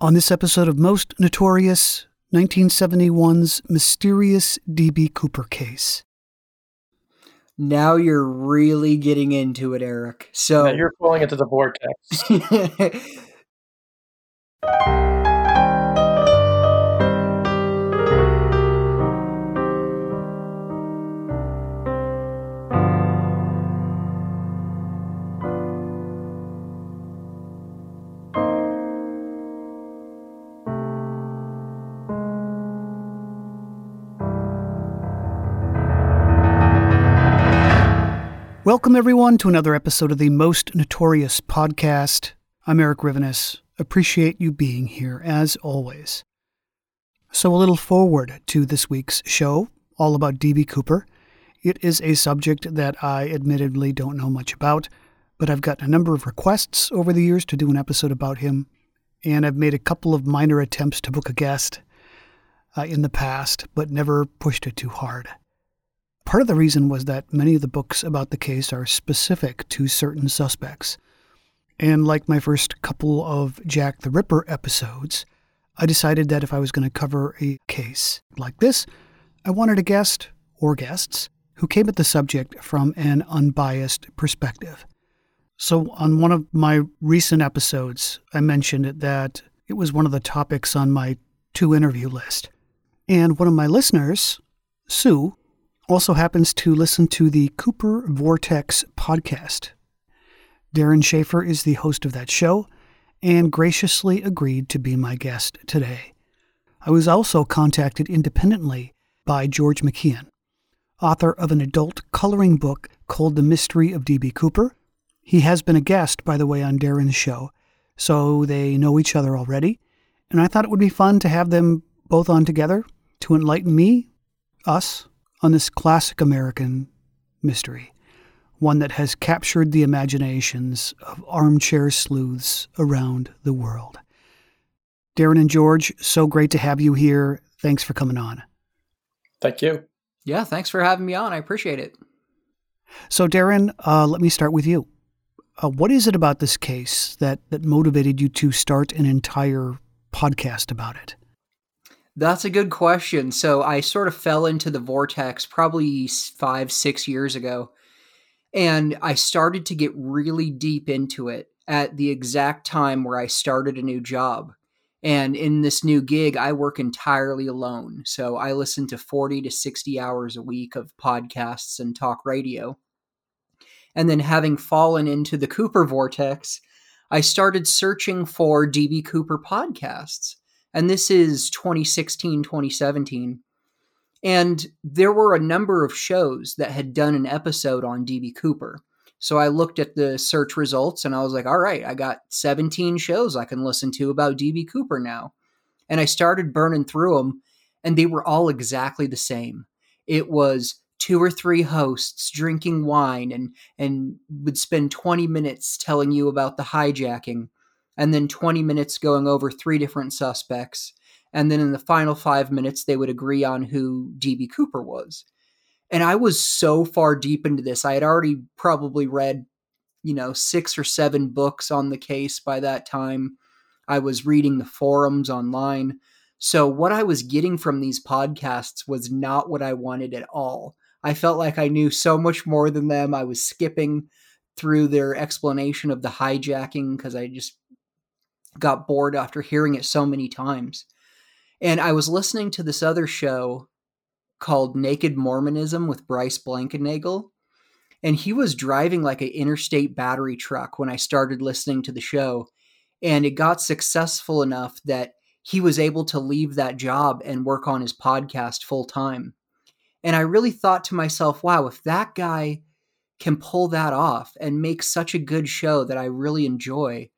On this episode of Most Notorious, 1971's mysterious D.B. Cooper case. Now you're really getting into it, Eric. So Now you're falling into the vortex. Welcome, everyone, to another episode of the Most Notorious podcast. I'm Eric Rivenes. Appreciate you being here, as always. So, a little forward to this week's show, all about D.B. Cooper. It is a subject that I admittedly don't know much about, but I've gotten a number of requests over the years to do an episode about him, and I've made a couple of minor attempts to book a guest uh, in the past, but never pushed it too hard. Part of the reason was that many of the books about the case are specific to certain suspects. And like my first couple of Jack the Ripper episodes, I decided that if I was going to cover a case like this, I wanted a guest or guests who came at the subject from an unbiased perspective. So, on one of my recent episodes, I mentioned that it was one of the topics on my to interview list. And one of my listeners, Sue, also happens to listen to the Cooper Vortex podcast. Darren Schaefer is the host of that show and graciously agreed to be my guest today. I was also contacted independently by George McKeon, author of an adult coloring book called The Mystery of D.B. Cooper. He has been a guest, by the way, on Darren's show, so they know each other already, and I thought it would be fun to have them both on together to enlighten me, us, on this classic American mystery, one that has captured the imaginations of armchair sleuths around the world. Darren and George, so great to have you here. Thanks for coming on. Thank you. yeah, thanks for having me on. I appreciate it. So, Darren, uh, let me start with you. Uh, what is it about this case that, that motivated you to start an entire podcast about it? That's a good question. So I sort of fell into the vortex probably five, six years ago. And I started to get really deep into it at the exact time where I started a new job. And in this new gig, I work entirely alone. So I listen to 40 to 60 hours a week of podcasts and talk radio. And then having fallen into the Cooper vortex, I started searching for DB Cooper podcasts and this is 2016 2017 and there were a number of shows that had done an episode on db cooper. So i looked at the search results and i was like all right i got 17 shows i can listen to about db cooper now. And i started burning through them and they were all exactly the same. It was two or three hosts drinking wine and and would spend 20 minutes telling you about the hijacking and then 20 minutes going over three different suspects. And then in the final five minutes, they would agree on who DB Cooper was. And I was so far deep into this. I had already probably read, you know, six or seven books on the case by that time. I was reading the forums online. So, what I was getting from these podcasts was not what I wanted at all. I felt like I knew so much more than them. I was skipping through their explanation of the hijacking because I just got bored after hearing it so many times. And I was listening to this other show called Naked Mormonism with Bryce Blankenagel. And he was driving like an interstate battery truck when I started listening to the show. And it got successful enough that he was able to leave that job and work on his podcast full time. And I really thought to myself, wow, if that guy can pull that off and make such a good show that I really enjoy,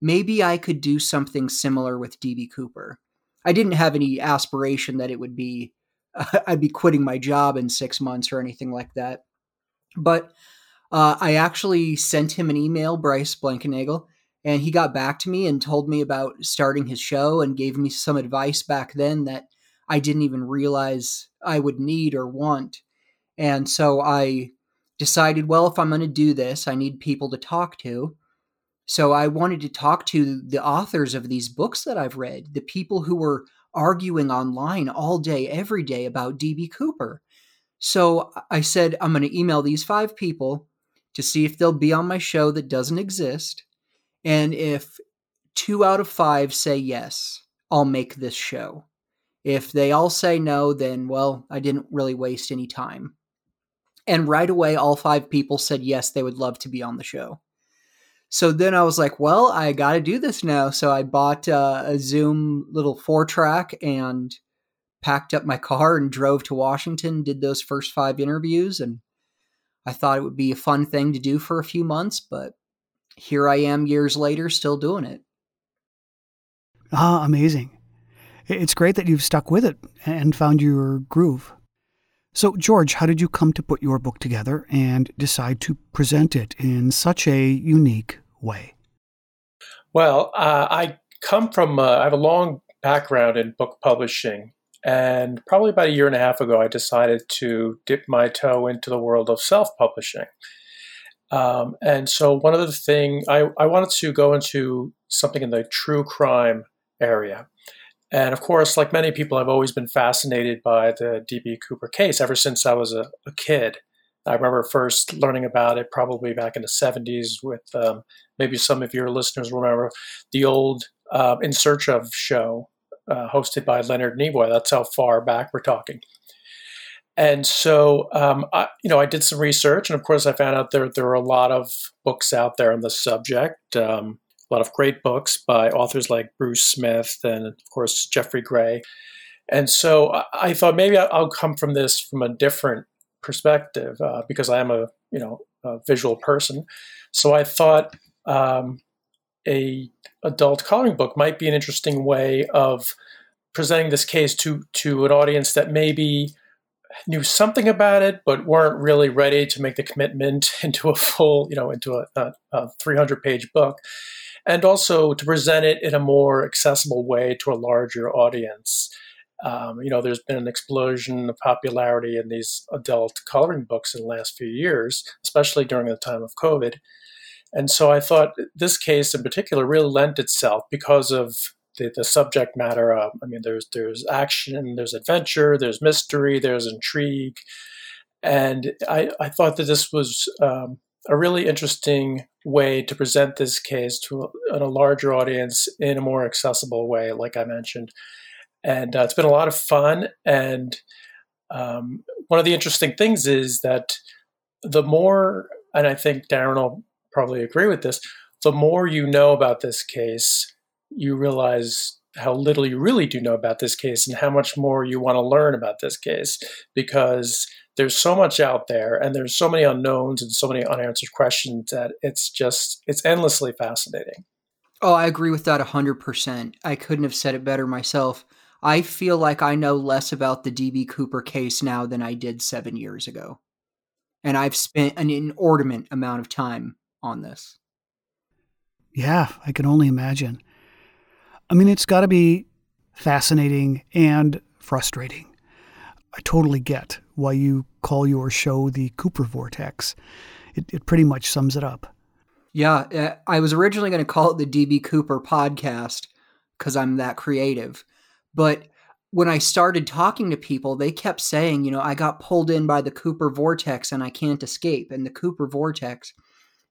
maybe I could do something similar with DB Cooper. I didn't have any aspiration that it would be uh, I'd be quitting my job in six months or anything like that. But uh, I actually sent him an email, Bryce Blankenagel, and he got back to me and told me about starting his show and gave me some advice back then that I didn't even realize I would need or want. And so I decided, well, if I'm going to do this, I need people to talk to. So I wanted to talk to the authors of these books that I've read, the people who were arguing online all day, every day about DB Cooper. So I said, I'm going to email these five people to see if they'll be on my show that doesn't exist. And if two out of five say yes, I'll make this show. If they all say no, then, well, I didn't really waste any time. And right away, all five people said yes, they would love to be on the show. So then I was like, well, I got to do this now. So I bought uh, a Zoom little four track and packed up my car and drove to Washington, did those first five interviews. And I thought it would be a fun thing to do for a few months, but here I am years later, still doing it. Ah, amazing. It's great that you've stuck with it and found your groove. So, George, how did you come to put your book together and decide to present it in such a unique way? Well, uh, I come from, uh, I have a long background in book publishing. And probably about a year and a half ago, I decided to dip my toe into the world of self publishing. Um, and so, one of the things I, I wanted to go into something in the true crime area. And of course, like many people, I've always been fascinated by the D.B. Cooper case ever since I was a, a, kid. I remember first learning about it probably back in the 70s with um, maybe some of your listeners remember the old uh, In Search of show uh, hosted by Leonard Nimoy. That's how far back we're talking. And so, um, I, you know, I did some research, and of course, I found out there there are a lot of books out there on the subject. Um, a lot of great books by authors like Bruce Smith and, of course, Geoffrey Gray. And so I thought maybe I'll come from this from a different perspective uh, because I am a you know a visual person. So I thought um, a adult coloring book might be an interesting way of presenting this case to to an audience that maybe knew something about it but weren't really ready to make the commitment into a full you know into a, a, a 300 page book and also to present it in a more accessible way to a larger audience. Um, you know, there's been an explosion of popularity in these adult coloring books in the last few years, especially during the time of COVID. And so I thought this case in particular really lent itself because of the, the subject matter. I mean, there's there's action, there's adventure, there's mystery, there's intrigue, and I, I thought that this was um, a really interesting way to present this case to a, a larger audience in a more accessible way, like I mentioned. And uh, it's been a lot of fun. And um, one of the interesting things is that the more, and I think Darren will probably agree with this, the more you know about this case, you realize how little you really do know about this case and how much more you want to learn about this case because there's so much out there and there's so many unknowns and so many unanswered questions that it's just it's endlessly fascinating. Oh i agree with that 100% i couldn't have said it better myself. I feel like i know less about the db cooper case now than i did seven years ago. And i've spent an inordinate amount of time on this. Yeah i can only imagine i mean it's got to be fascinating and frustrating I totally get why you call your show the Cooper Vortex. It, it pretty much sums it up. Yeah, uh, I was originally going to call it the DB Cooper podcast because I'm that creative. But when I started talking to people, they kept saying, you know, I got pulled in by the Cooper Vortex and I can't escape. And the Cooper Vortex.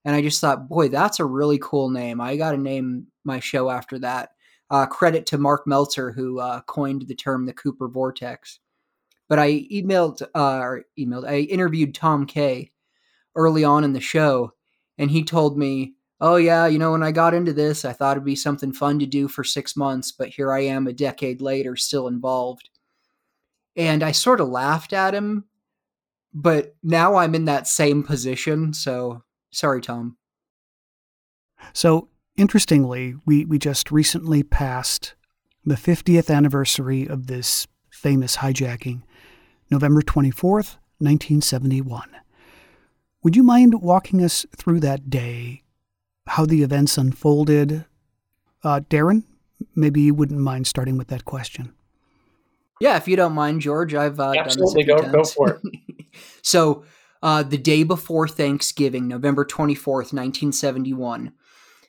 And I just thought, boy, that's a really cool name. I got to name my show after that. Uh, credit to Mark Meltzer, who uh, coined the term the Cooper Vortex. But I emailed, uh, or emailed, I interviewed Tom Kaye early on in the show, and he told me, "Oh yeah, you know, when I got into this, I thought it'd be something fun to do for six months, but here I am, a decade later, still involved." And I sort of laughed at him, but now I'm in that same position. So sorry, Tom. So interestingly, we we just recently passed the 50th anniversary of this famous hijacking. November 24th, 1971. Would you mind walking us through that day, how the events unfolded? Uh, Darren, maybe you wouldn't mind starting with that question. Yeah, if you don't mind, George, I've uh, absolutely go go for it. so, uh, the day before Thanksgiving, November twenty fourth, nineteen seventy one,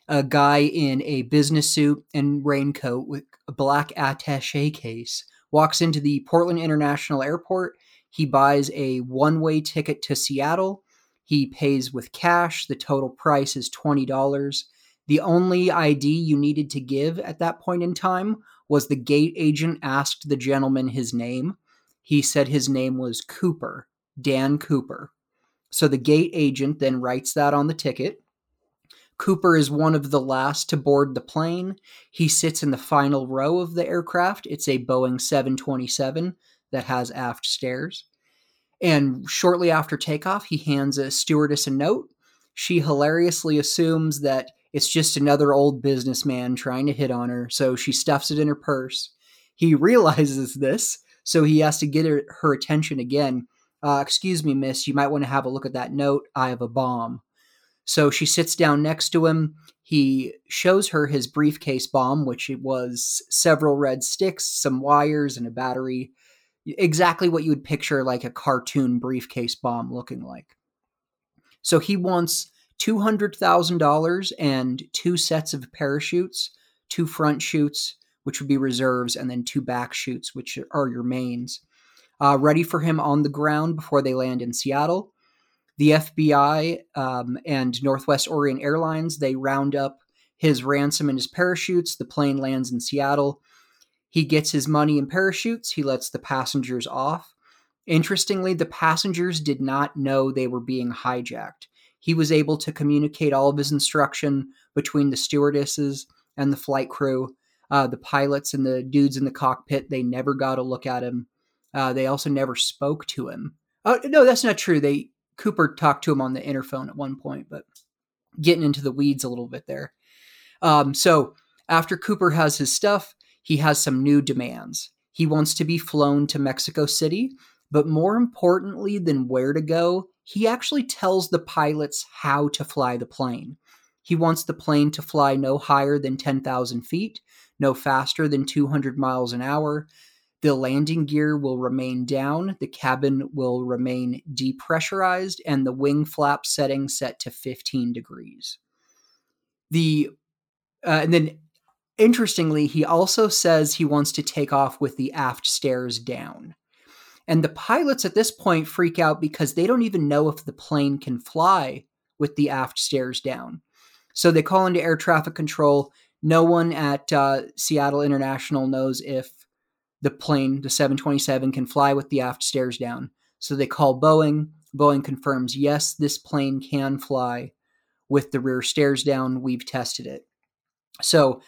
a guy in a business suit and raincoat with a black attache case walks into the Portland International Airport. He buys a one way ticket to Seattle. He pays with cash. The total price is $20. The only ID you needed to give at that point in time was the gate agent asked the gentleman his name. He said his name was Cooper, Dan Cooper. So the gate agent then writes that on the ticket. Cooper is one of the last to board the plane. He sits in the final row of the aircraft. It's a Boeing 727 that has aft stairs. And shortly after takeoff, he hands a stewardess a note. She hilariously assumes that it's just another old businessman trying to hit on her, so she stuffs it in her purse. He realizes this, so he has to get her, attention again. Uh, excuse me, miss, you might want to have a look at that note. I have a bomb. So she sits down next to him. He shows her his briefcase bomb, which it was several red sticks, some wires, and a battery. Exactly what you would picture like a cartoon briefcase bomb looking like. So he wants $200,000 and two sets of parachutes, two front chutes, which would be reserves, and then two back chutes, which are your mains, uh, ready for him on the ground before they land in Seattle the FBI um, and Northwest Orient Airlines they round up his ransom and his parachutes. The plane lands in Seattle. He gets his money and parachutes. He lets the passengers off. Interestingly, the passengers did not know they were being hijacked. He was able to communicate all of his instruction between the stewardesses and the flight crew. Uh, the pilots and the dudes in the cockpit, they never got a look at him. Uh, they also never spoke to him. Oh, no, that's not true. They Cooper talked to him on the interphone at one point, but getting into the weeds a little bit there. Um, so after Cooper has his stuff, he has some new demands. He wants to be flown to Mexico City, but more importantly than where to go, he actually tells the pilots how to fly the plane. He wants the plane to fly no higher than 10,000 feet, no faster than 200 miles an hour, the landing gear will remain down, the cabin will remain depressurized, and the wing flap setting set to 15 degrees. The uh, and then interestingly, he also says he wants to take off with the aft stairs down. And the pilots at this point freak out because they don't even know if the plane can fly with the aft stairs down. So they call into air traffic control. No one at uh, Seattle International knows if the plane, the 727, can fly with the aft stairs down. So they call Boeing. Boeing confirms, yes, this plane can fly with the rear stairs down. We've tested it. So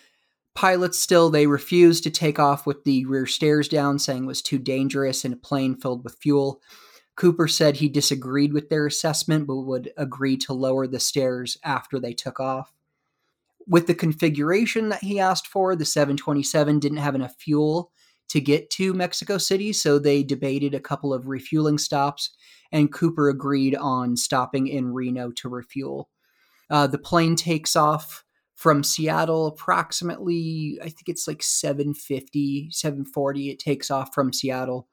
pilots still they refused to take off with the rear stairs down, saying it was too dangerous in a plane filled with fuel. Cooper said he disagreed with their assessment, but would agree to lower the stairs after they took off. With the configuration that he asked for, the 727 didn't have enough fuel to get to Mexico City, so they debated a couple of refueling stops, and Cooper agreed on stopping in Reno to refuel. Uh, the plane takes off from Seattle approximately, I think it's like 750, 740. It takes off from Seattle.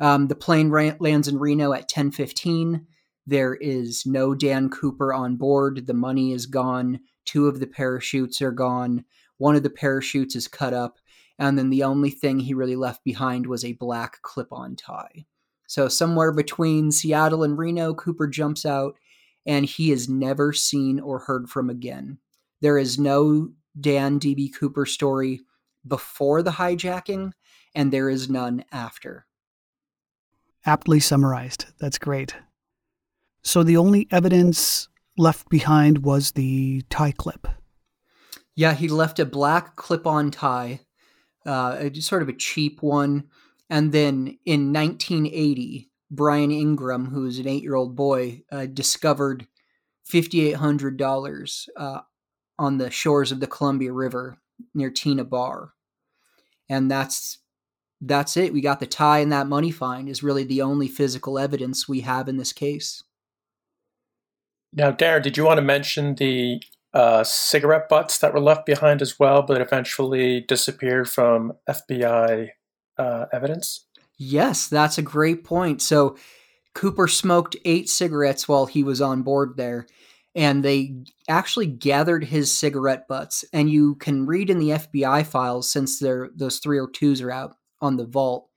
Um, the plane lands in Reno at 1015. There is no Dan Cooper on board. The money is gone. Two of the parachutes are gone. One of the parachutes is cut up and then the only thing he really left behind was a black clip on tie. So, somewhere between Seattle and Reno, Cooper jumps out and he is never seen or heard from again. There is no Dan D.B. Cooper story before the hijacking, and there is none after. Aptly summarized. That's great. So, the only evidence left behind was the tie clip. Yeah, he left a black clip on tie uh, sort of a cheap one. And then in 1980, Brian Ingram, who was an eight year old boy, uh, discovered $5,800 uh, on the shores of the Columbia River near Tena Bar. And that's that's it. We got the tie and that money find is really the only physical evidence we have in this case. Now, Darren, did you want to mention the uh, cigarette butts that were left behind as well, but eventually disappeared from FBI uh, evidence? Yes, that's a great point. So Cooper smoked eight cigarettes while he was on board there. and they actually gathered his cigarette butts. And you can read in the FBI files, since those 302s are out on the vault,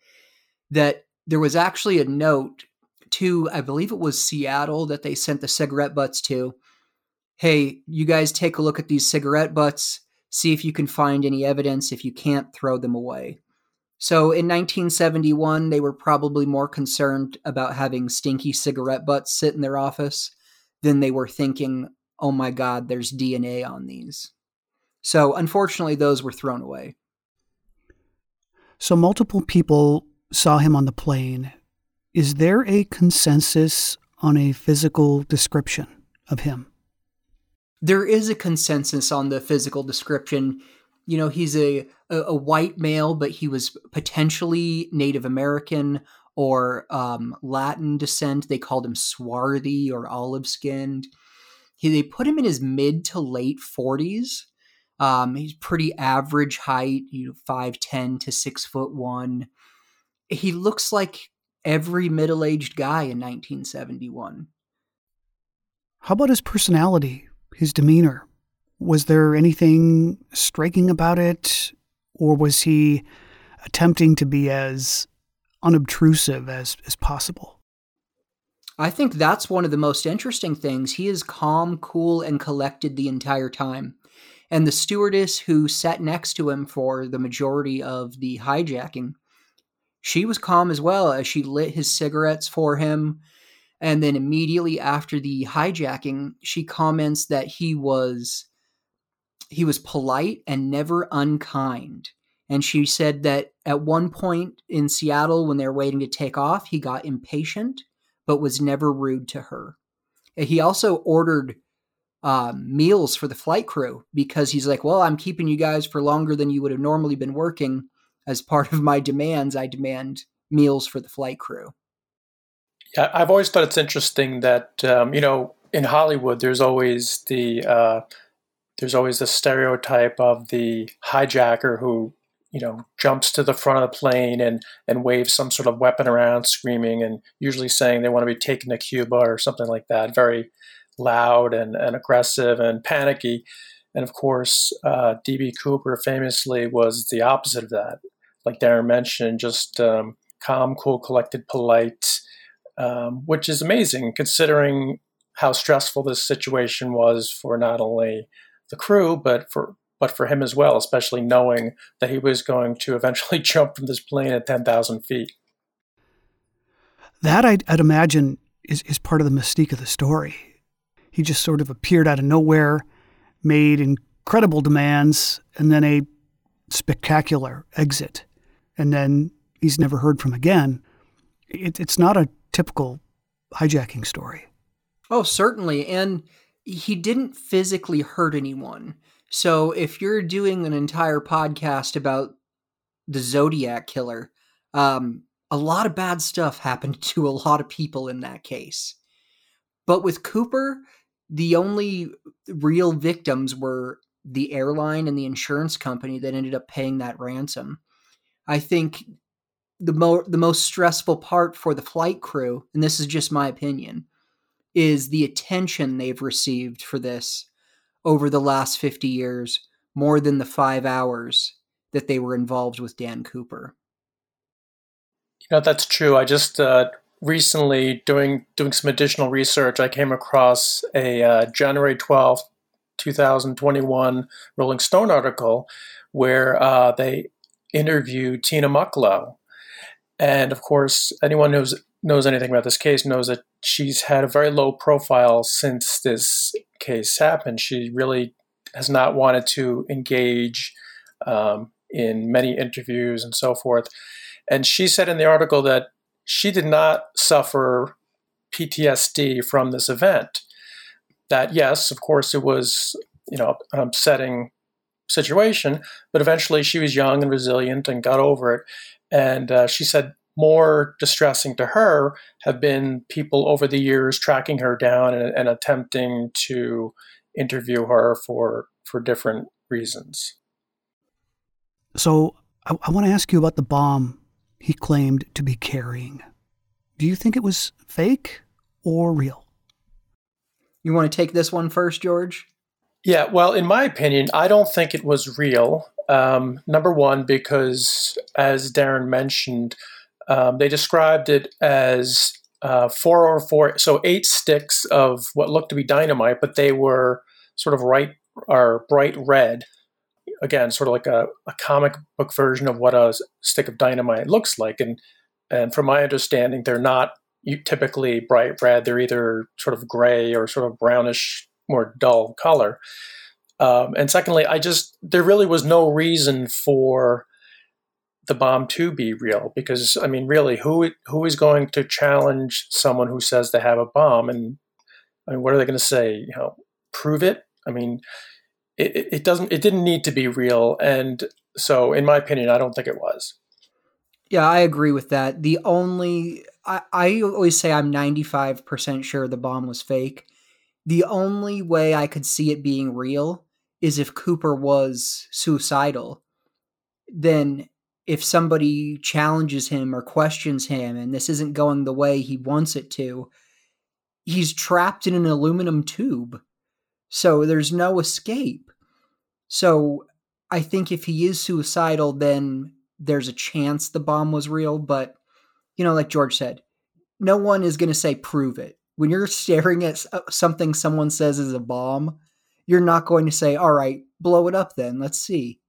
that there was actually a note to, I believe it was Seattle, that they sent the cigarette butts to. Hey, you guys take a look at these cigarette butts, see if you can find any evidence. If you can't, throw them away. So in 1971, they were probably more concerned about having stinky cigarette butts sit in their office than they were thinking, oh my God, there's DNA on these. So unfortunately, those were thrown away. So multiple people saw him on the plane. Is there a consensus on a physical description of him? There is a consensus on the physical description. You know, he's a, a, a white male, but he was potentially Native American or um, Latin descent. They called him swarthy or olive skinned. He, they put him in his mid to late 40s. Um, he's pretty average height, you know, 5'10 to 6 foot 1. He looks like every middle aged guy in 1971. How about his personality, his demeanor? Was there anything striking about it, or was he attempting to be as unobtrusive as, as possible. I think that's one of the most interesting things. He is calm, cool, and collected the entire time. And the stewardess who sat next to him for the majority of the hijacking, she was calm as well as she lit his cigarettes for him. And then immediately after the hijacking, she comments that he was he was polite and never unkind. And she said that at one point in Seattle, when they were waiting to take off, he got impatient, but was never rude to her. He also ordered uh, meals for the flight crew because he's like, Well, I'm keeping you guys for longer than you would have normally been working. As part of my demands, I demand meals for the flight crew. I've always thought it's interesting that, um, you know, in Hollywood, there's always the. Uh, there's always the stereotype of the hijacker who you know, jumps to the front of the plane and, and waves some sort of weapon around, screaming and usually saying they want to be taken to Cuba or something like that. Very loud and, and aggressive and panicky. And of course, uh, D.B. Cooper famously was the opposite of that. Like Darren mentioned, just um, calm, cool, collected, polite, um, which is amazing considering how stressful this situation was for not only the crew, but for but for him as well, especially knowing that he was going to eventually jump from this plane at 10,000 feet. That, I'd, I'd imagine, is, is part of the mystique of the story. He just sort of appeared out of nowhere, made incredible demands, and then a spectacular exit. And then he's never heard from again. It, it's not a typical hijacking story. Oh, certainly. And he didn't physically hurt anyone. So if you're doing an entire podcast about the Zodiac killer, um, a lot of bad stuff happened to a lot of people in that case. But with Cooper, the only real victims were the airline and the insurance company that ended up paying that ransom. I think the mo- the most stressful part for the flight crew, and this is just my opinion, is the attention they've received for this over the last 50 years more than the five hours that they were involved with Dan Cooper. You know, that's true. I just uh, recently, doing, doing some additional research, I came across a uh, January 12th, 2021 Rolling Stone article where uh, they interviewed Tina Mucklow. And of course, anyone who's knows anything about this case knows that she's had a very low profile since this case happened. She really has not wanted to engage um, in many interviews and so forth. And she said in the article that she did not suffer PTSD from this event. That, yes, of course, it was you know an upsetting situation, but eventually she was young and resilient and got over it. And uh, she said more distressing to her have been people over the years tracking her down and, and attempting to interview her for for different reasons. So I, I want to ask you about the bomb he claimed to be carrying. Do you think it was fake or real? You want to take this one first, George? Yeah, well, in my opinion, I don't think it was real. Um, number one, because as Darren mentioned, um, they described it as uh, four or four, so eight sticks of what looked to be dynamite, but they were sort of right or bright red. Again, sort of like a, a comic book version of what a stick of dynamite looks like. And and from my understanding, they're not typically bright red. They're either sort of gray or sort of brownish, more dull color. Um, and secondly, I just there really was no reason for the bomb to be real because I mean, really, who who is going to challenge someone who says they have a bomb? And I mean, what are they going to say? You know, prove it. I mean, it, it doesn't. It didn't need to be real, and so, in my opinion, I don't think it was. Yeah, I agree with that. The only I, I always say I'm 95% sure the bomb was fake. The only way I could see it being real is if Cooper was suicidal. Then if somebody challenges him or questions him and this isn't going the way he wants it to, he's trapped in an aluminum tube. So there's no escape. So I think if he is suicidal, then there's a chance the bomb was real. But, you know, like George said, no one is going to say prove it. When you're staring at uh, something someone says is a bomb, you're not going to say, all right, blow it up then. Let's see.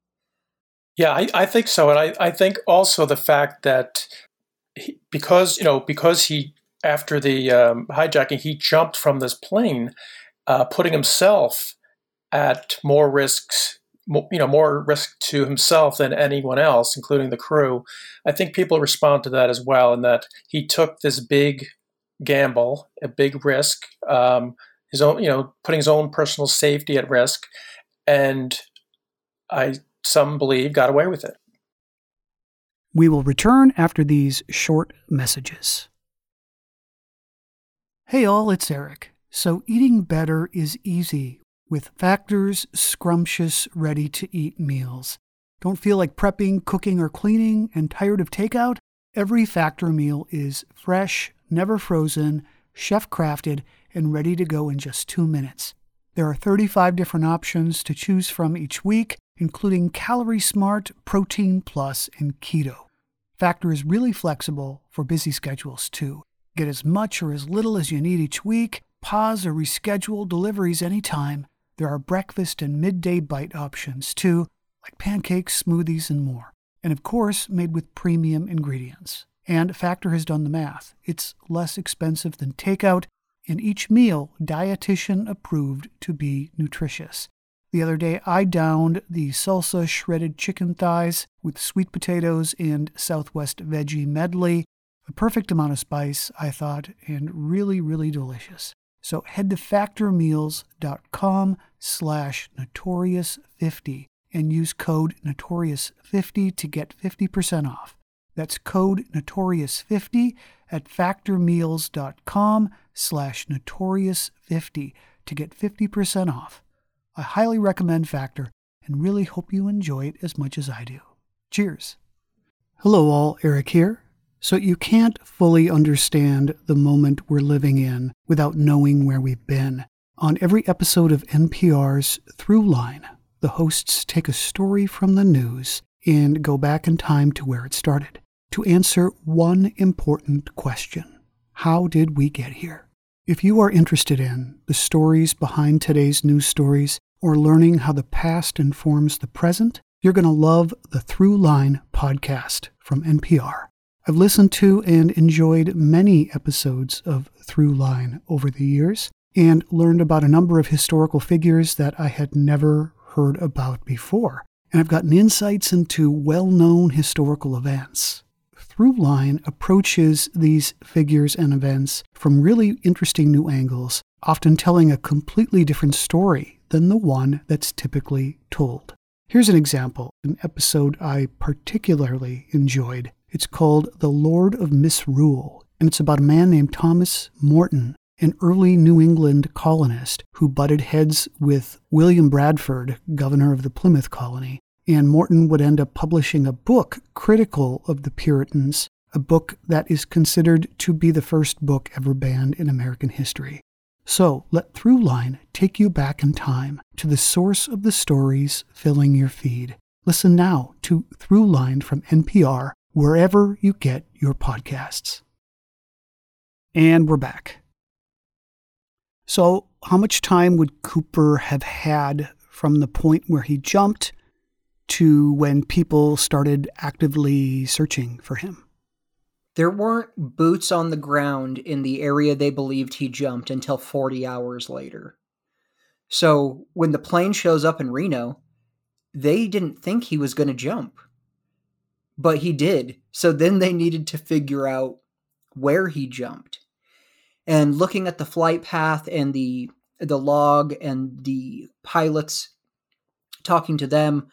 Yeah, I, I think so. And I, I think also the fact that he, because, you know, because he, after the um, hijacking, he jumped from this plane, uh, putting himself at more risks, you know, more risk to himself than anyone else, including the crew. I think people respond to that as well, and that he took this big gamble, a big risk, um, his own, you know, putting his own personal safety at risk, and I some believe got away with it. We will return after these short messages. Hey all, it's Eric. So eating better is easy with Factor's scrumptious, ready to eat meals. Don't feel like prepping, cooking, or cleaning and tired of takeout? Every Factor meal is fresh, never frozen, chef crafted, and ready to go in just two minutes. There are 35 different options to choose from each week, including Calorie Smart, Protein Plus, and Keto. Factor is really flexible for busy schedules, too. Get as much or as little as you need each week, pause or reschedule deliveries anytime. There are breakfast and midday bite options, too, like pancakes, smoothies, and more. And of course, made with premium ingredients. And Factor has done the math. It's less expensive than takeout and each meal dietitian approved to be nutritious. The other day, I downed the salsa shredded chicken thighs with sweet potatoes and Southwest veggie medley. The perfect amount of spice, I thought, and really, really delicious. So head to factormeals.com slash notorious50 and use code notorious50 to get 50% off. That's code notorious50 at factormeals.com slash notorious50 to get 50% off. I highly recommend Factor and really hope you enjoy it as much as I do. Cheers. Hello, all. Eric here. So, you can't fully understand the moment we're living in without knowing where we've been. On every episode of NPR's Throughline, the hosts take a story from the news and go back in time to where it started to answer one important question How did we get here? If you are interested in the stories behind today's news stories or learning how the past informs the present, you're going to love the Throughline podcast from NPR. I've listened to and enjoyed many episodes of Throughline over the years and learned about a number of historical figures that I had never heard about before. And I've gotten insights into well known historical events Throughline approaches these figures and events from really interesting new angles, often telling a completely different story than the one that's typically told. Here's an example, an episode I particularly enjoyed. It's called The Lord of Misrule, and it's about a man named Thomas Morton, an early New England colonist who butted heads with William Bradford, governor of the Plymouth colony, and Morton would end up publishing a book critical of the Puritans, a book that is considered to be the first book ever banned in American history. So let Throughline take you back in time to the source of the stories filling your feed. Listen now to Throughline from NPR wherever you get your podcasts. And we're back. So, how much time would Cooper have had from the point where he jumped to when people started actively searching for him? There weren't boots on the ground in the area they believed he jumped until 40 hours later. So when the plane shows up in Reno, they didn't think he was going to jump. But he did. So then they needed to figure out where he jumped. And looking at the flight path and the the log and the pilots talking to them,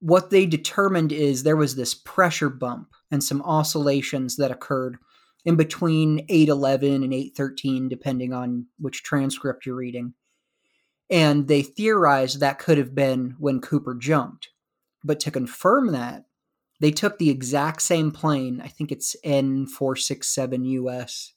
what they determined is there was this pressure bump and some oscillations that occurred in between 811 and 813 depending on which transcript you're reading. And they theorized that could have been when cooper jumped. But to confirm that they took the exact same plane i think it's n467 us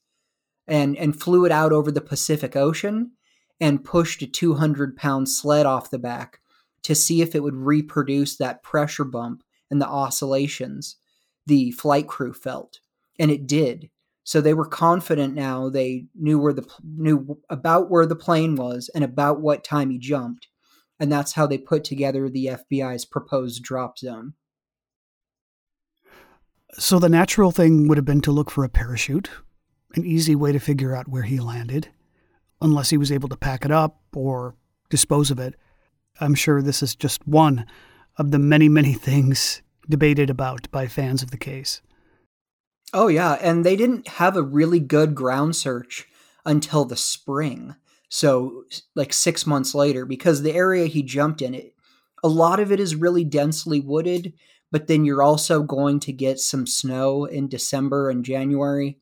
and and flew it out over the pacific ocean and pushed a 200 pound sled off the back to see if it would reproduce that pressure bump and the oscillations the flight crew felt, and it did. So they were confident now. They knew where the knew about where the plane was and about what time he jumped, and that's how they put together the FBI's proposed drop zone. So the natural thing would have been to look for a parachute, an easy way to figure out where he landed, unless he was able to pack it up or dispose of it. I'm sure this is just one of the many, many things debated about by fans of the case. Oh, yeah. And they didn't have a really good ground search until the spring. So, like six months later, because the area he jumped in, it, a lot of it is really densely wooded, but then you're also going to get some snow in December and January.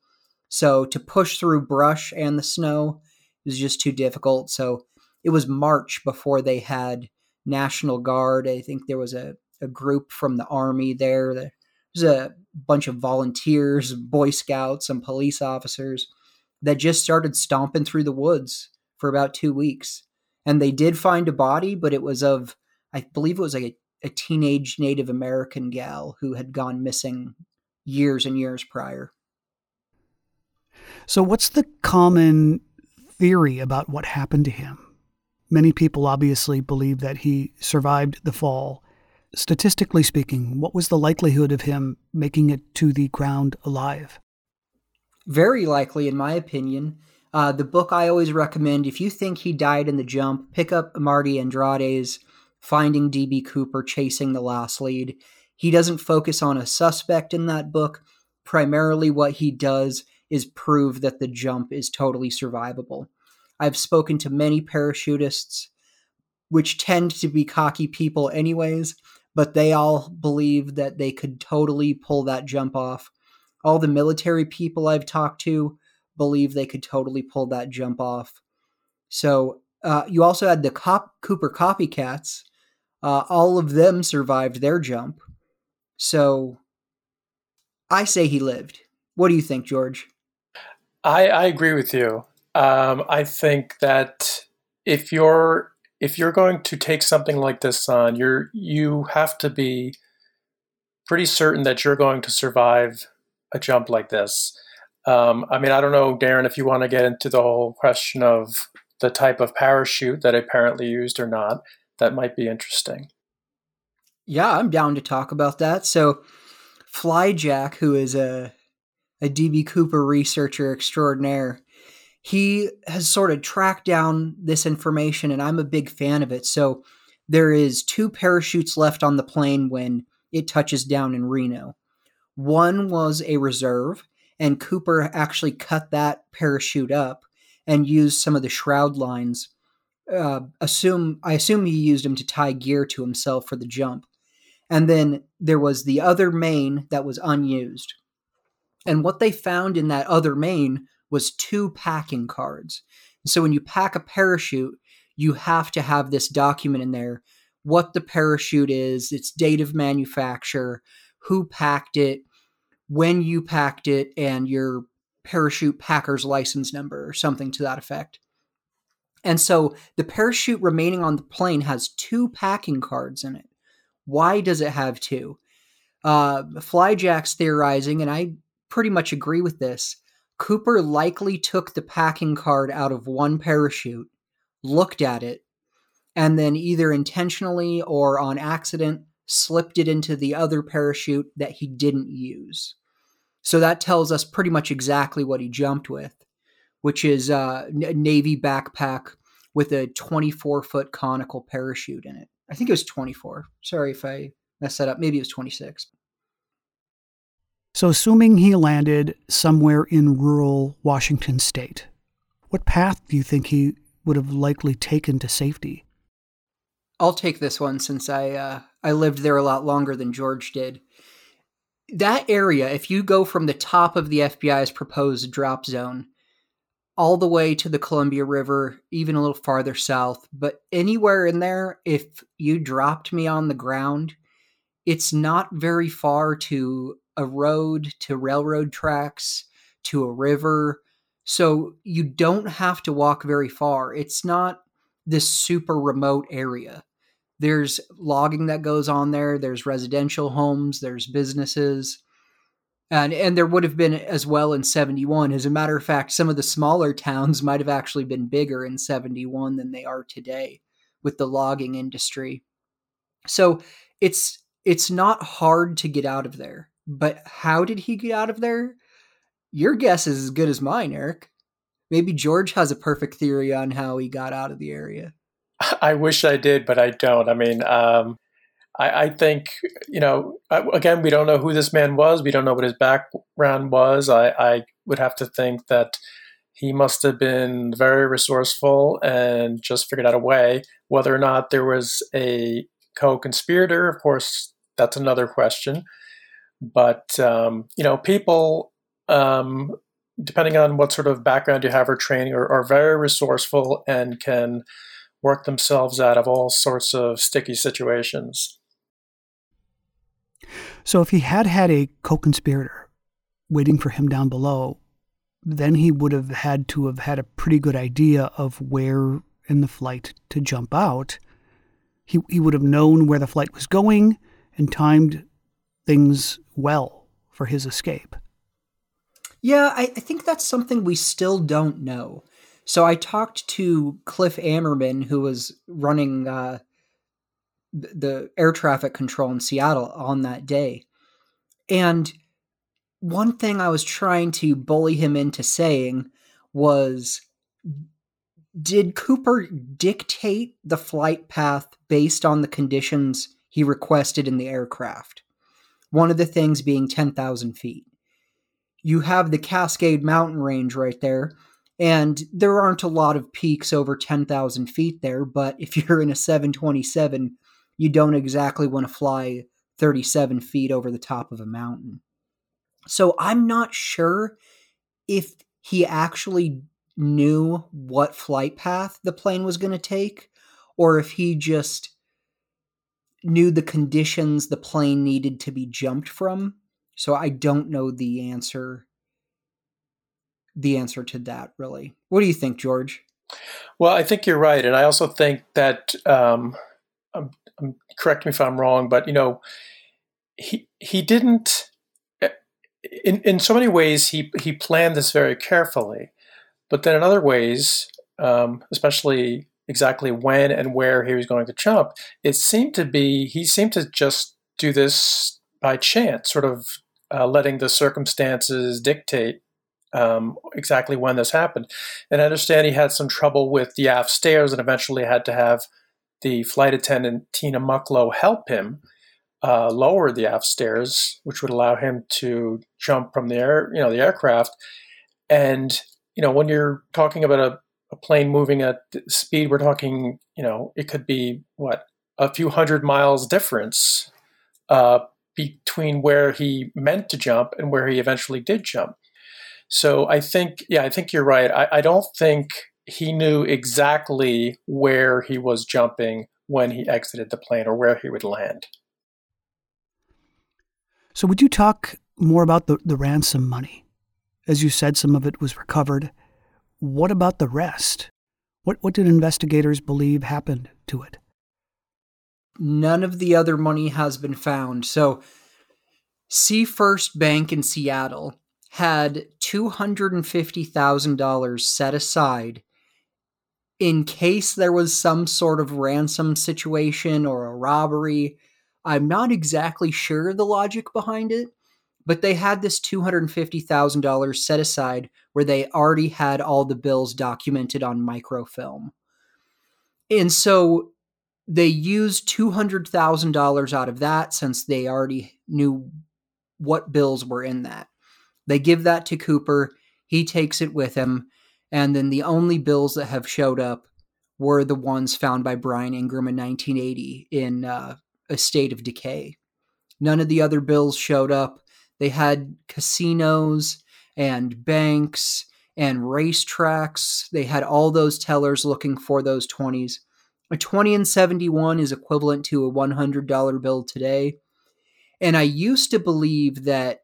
So, to push through brush and the snow is just too difficult. So, it was March before they had National Guard. I think there was a a group from the army there. There was a bunch of volunteers, Boy Scouts, and police officers that just started stomping through the woods for about two weeks. And they did find a body, but it was of, I believe it was like a, a teenage Native American gal who had gone missing years and years prior. So, what's the common theory about what happened to him? Many people obviously believe that he survived the fall statistically speaking, what was the likelihood of him making it to the ground alive? Very likely, in my opinion. Uh, the book I always recommend if you think he died in the jump, pick up Marty Andrade's Finding D.B. Cooper Chasing the Last Lead. He doesn't focus on a suspect in that book. Primarily, what he does is prove that the jump is totally survivable. I've spoken to many parachutists, which tend to be cocky people, anyways, but they all believe that they could totally pull that jump off. All the military people I've talked to believe they could totally pull that jump off. So uh, you also had the Cop- Cooper copycats. Uh, all of them survived their jump. So I say he lived. What do you think, George? I, I agree with you. Um, I think that if you're if you're going to take something like this on, you're you have to be pretty certain that you're going to survive a jump like this. Um, I mean, I don't know, Darren, if you want to get into the whole question of the type of parachute that apparently used or not. That might be interesting. Yeah, I'm down to talk about that. So, Flyjack, who is a a DB Cooper researcher extraordinaire, he has sort of tracked down this information and I'm a big fan of it. So there is two parachutes left on the plane when it touches down in Reno. One was a reserve and Cooper actually cut that parachute up and used some of the shroud lines. Uh, assume I assume he used them to tie gear to himself for the jump. And then there was the other main that was unused. And what they found in that other main was two packing cards. So when you pack a parachute, you have to have this document in there what the parachute is, its date of manufacture, who packed it, when you packed it, and your parachute packer's license number or something to that effect. And so the parachute remaining on the plane has two packing cards in it. Why does it have two? Uh, Flyjack's theorizing, and I pretty much agree with this. Cooper likely took the packing card out of one parachute, looked at it, and then either intentionally or on accident slipped it into the other parachute that he didn't use. So that tells us pretty much exactly what he jumped with, which is uh, a navy backpack with a 24 foot conical parachute in it. I think it was 24. Sorry if I messed that up. Maybe it was 26. So, assuming he landed somewhere in rural Washington state, what path do you think he would have likely taken to safety? I'll take this one since I uh, I lived there a lot longer than George did. That area, if you go from the top of the FBI's proposed drop zone all the way to the Columbia River, even a little farther south, but anywhere in there, if you dropped me on the ground, it's not very far to a road, to railroad tracks, to a river. So you don't have to walk very far. It's not this super remote area. There's logging that goes on there, there's residential homes, there's businesses. And, and there would have been as well in 71. As a matter of fact, some of the smaller towns might have actually been bigger in 71 than they are today with the logging industry. So it's it's not hard to get out of there. But how did he get out of there? Your guess is as good as mine, Eric. Maybe George has a perfect theory on how he got out of the area. I wish I did, but I don't. I mean, um, I, I, think you know. Again, we don't know who this man was. We don't know what his background was. I, I would have to think that he must have been very resourceful and just figured out a way. Whether or not there was a co-conspirator, of course, that's another question. But um, you know, people, um, depending on what sort of background you have or training, are, are very resourceful and can work themselves out of all sorts of sticky situations. So, if he had had a co conspirator waiting for him down below, then he would have had to have had a pretty good idea of where in the flight to jump out. He, he would have known where the flight was going and timed things well for his escape. Yeah, I, I think that's something we still don't know. So I talked to Cliff Ammerman, who was running uh, the air traffic control in Seattle on that day. And one thing I was trying to bully him into saying was Did Cooper dictate the flight path based on the conditions he requested in the aircraft? One of the things being 10,000 feet. You have the Cascade Mountain Range right there and there aren't a lot of peaks over 10,000 feet there, but if you're in a 727, you don't exactly want to fly 37 feet over the top of a mountain. So I'm not sure if he actually knew what flight path the plane was going to take, or if he just knew the conditions the plane needed to be jumped from. So I don't know the answer the answer to that, really. What do you think, George? Well, I think you're right, and I also think that um, um, um, correct me if I'm wrong, but you know, he he didn't. Eh, in in so many ways, he he planned this very carefully, but then in other ways, um, especially exactly when and where he was going to jump, it seemed to be he seemed to just do this by chance, sort of uh, letting the circumstances dictate um, exactly when this happened. And I understand he had some trouble with the aft stairs and eventually had to have the flight attendant, Tina Mucklow, help him uh, lower the aft stairs, which would allow him to jump from the air, you know, the aircraft. And, you know, when you're talking about a, a plane moving at speed, we're talking, you know, it could be what, a few hundred miles difference uh, between where he meant to jump and where he eventually did jump. So I think, yeah, I think you're right. I, I don't think he knew exactly where he was jumping when he exited the plane or where he would land. So, would you talk more about the, the ransom money? As you said, some of it was recovered. What about the rest? What, what did investigators believe happened to it? None of the other money has been found. So, Seafirst Bank in Seattle had $250,000 set aside in case there was some sort of ransom situation or a robbery. I'm not exactly sure the logic behind it, but they had this $250,000 set aside where they already had all the bills documented on microfilm. And so they used $200,000 out of that since they already knew what bills were in that. They give that to Cooper. He takes it with him and then the only bills that have showed up were the ones found by Brian Ingram in 1980 in uh, a state of decay. None of the other bills showed up. They had casinos and banks and racetracks. They had all those tellers looking for those 20s. A 20 and 71 is equivalent to a $100 bill today. And I used to believe that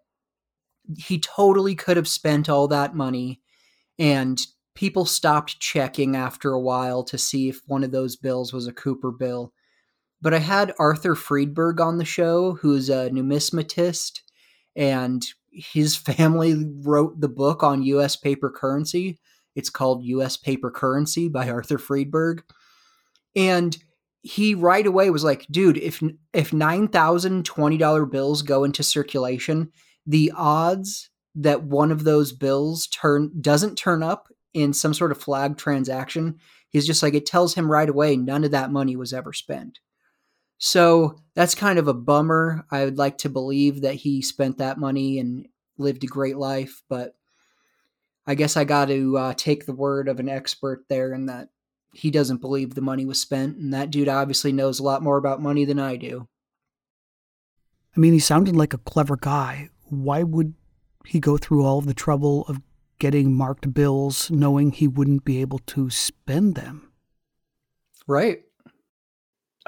he totally could have spent all that money and people stopped checking after a while to see if one of those bills was a Cooper bill. But I had Arthur Friedberg on the show, who's a numismatist, and his family wrote the book on US paper currency. It's called US Paper Currency by Arthur Friedberg. And he right away was like, dude, if if nine thousand twenty dollar bills go into circulation, the odds that one of those bills turn doesn't turn up in some sort of flag transaction, he's just like, it tells him right away none of that money was ever spent. So that's kind of a bummer. I would like to believe that he spent that money and lived a great life, but I guess I got to uh, take the word of an expert there and that he doesn't believe the money was spent. And that dude obviously knows a lot more about money than I do. I mean, he sounded like a clever guy. Why would he go through all of the trouble of getting marked bills knowing he wouldn't be able to spend them. Right.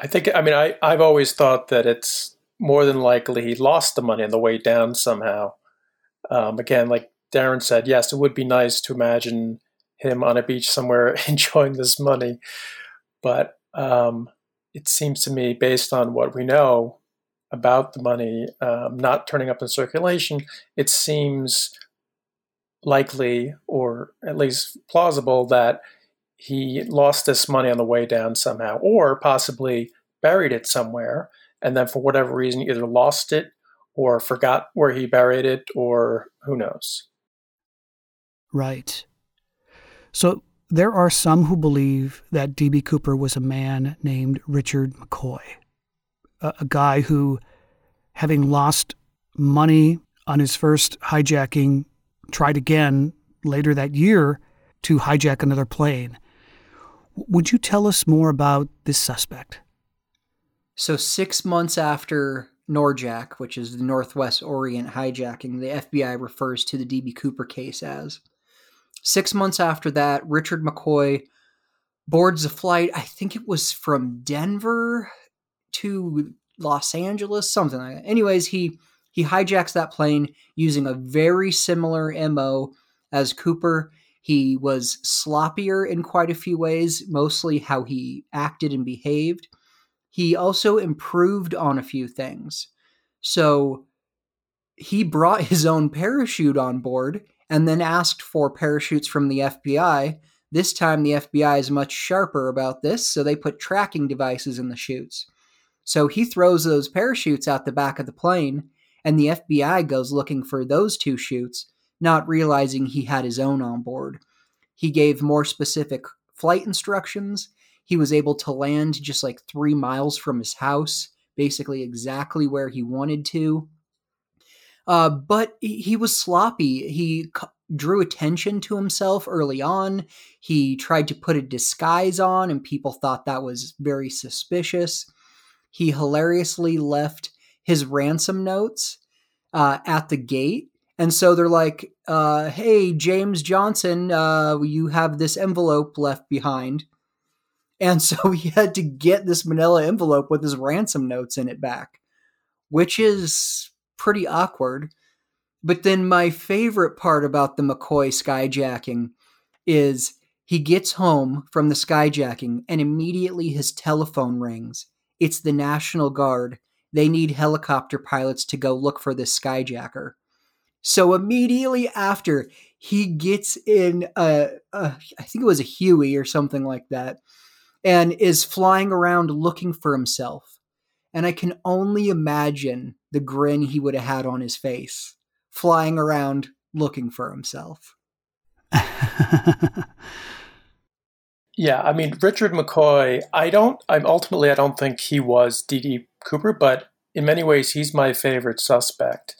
I think, I mean, I, I've always thought that it's more than likely he lost the money on the way down somehow. Um, again, like Darren said, yes, it would be nice to imagine him on a beach somewhere enjoying this money. But um, it seems to me, based on what we know about the money um, not turning up in circulation, it seems likely or at least plausible that he lost this money on the way down somehow, or possibly buried it somewhere, and then for whatever reason either lost it or forgot where he buried it, or who knows. Right. So there are some who believe that D.B. Cooper was a man named Richard McCoy, a, a guy who, having lost money on his first hijacking tried again later that year to hijack another plane. Would you tell us more about this suspect? So, six months after Norjack, which is the Northwest Orient hijacking, the FBI refers to the DB Cooper case as. Six months after that, Richard McCoy boards a flight, I think it was from Denver to Los Angeles, something like that. Anyways, he he hijacks that plane using a very similar MO as Cooper. He was sloppier in quite a few ways, mostly how he acted and behaved. He also improved on a few things. So he brought his own parachute on board and then asked for parachutes from the FBI. This time, the FBI is much sharper about this, so they put tracking devices in the chutes. So he throws those parachutes out the back of the plane and the FBI goes looking for those two chutes, not realizing he had his own on board. He gave more specific flight instructions. He was able to land just like three miles from his house, basically exactly where he wanted to. Uh, but he was sloppy. He drew attention to himself early on. He tried to put a disguise on, and people thought that was very suspicious. He hilariously left his ransom notes uh, at the gate. And so they're like, uh, hey, James Johnson, uh, you have this envelope left behind. And so he had to get this manila envelope with his ransom notes in it back, which is pretty awkward. But then my favorite part about the McCoy skyjacking is He gets home from the skyjacking and immediately his telephone rings. It's the National Guard. They need helicopter pilots to go look for this skyjacker. So immediately after, he gets in a, a I think it was a Huey or something like that, and is flying around looking for himself. And I can only imagine the grin he would have had on his face, flying around looking for himself. yeah, I mean Richard McCoy. I don't. I'm ultimately. I don't think he was D.B. Cooper, but in many ways, he's my favorite suspect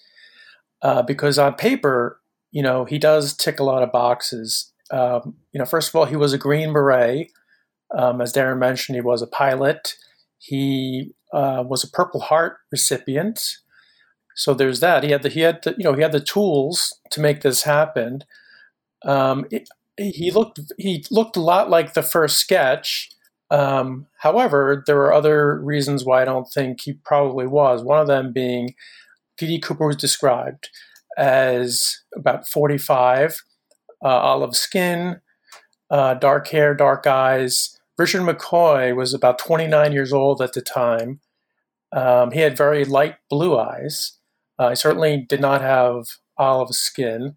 uh, because on paper, you know, he does tick a lot of boxes. Um, you know, first of all, he was a Green Beret. Um, as Darren mentioned, he was a pilot. He uh, was a Purple Heart recipient. So there's that. He had the he had the, you know he had the tools to make this happen. Um, it, he looked he looked a lot like the first sketch. Um, however, there are other reasons why I don't think he probably was. One of them being D.B. Cooper was described as about 45, uh, olive skin, uh, dark hair, dark eyes. Richard McCoy was about 29 years old at the time. Um, he had very light blue eyes. Uh, he certainly did not have olive skin.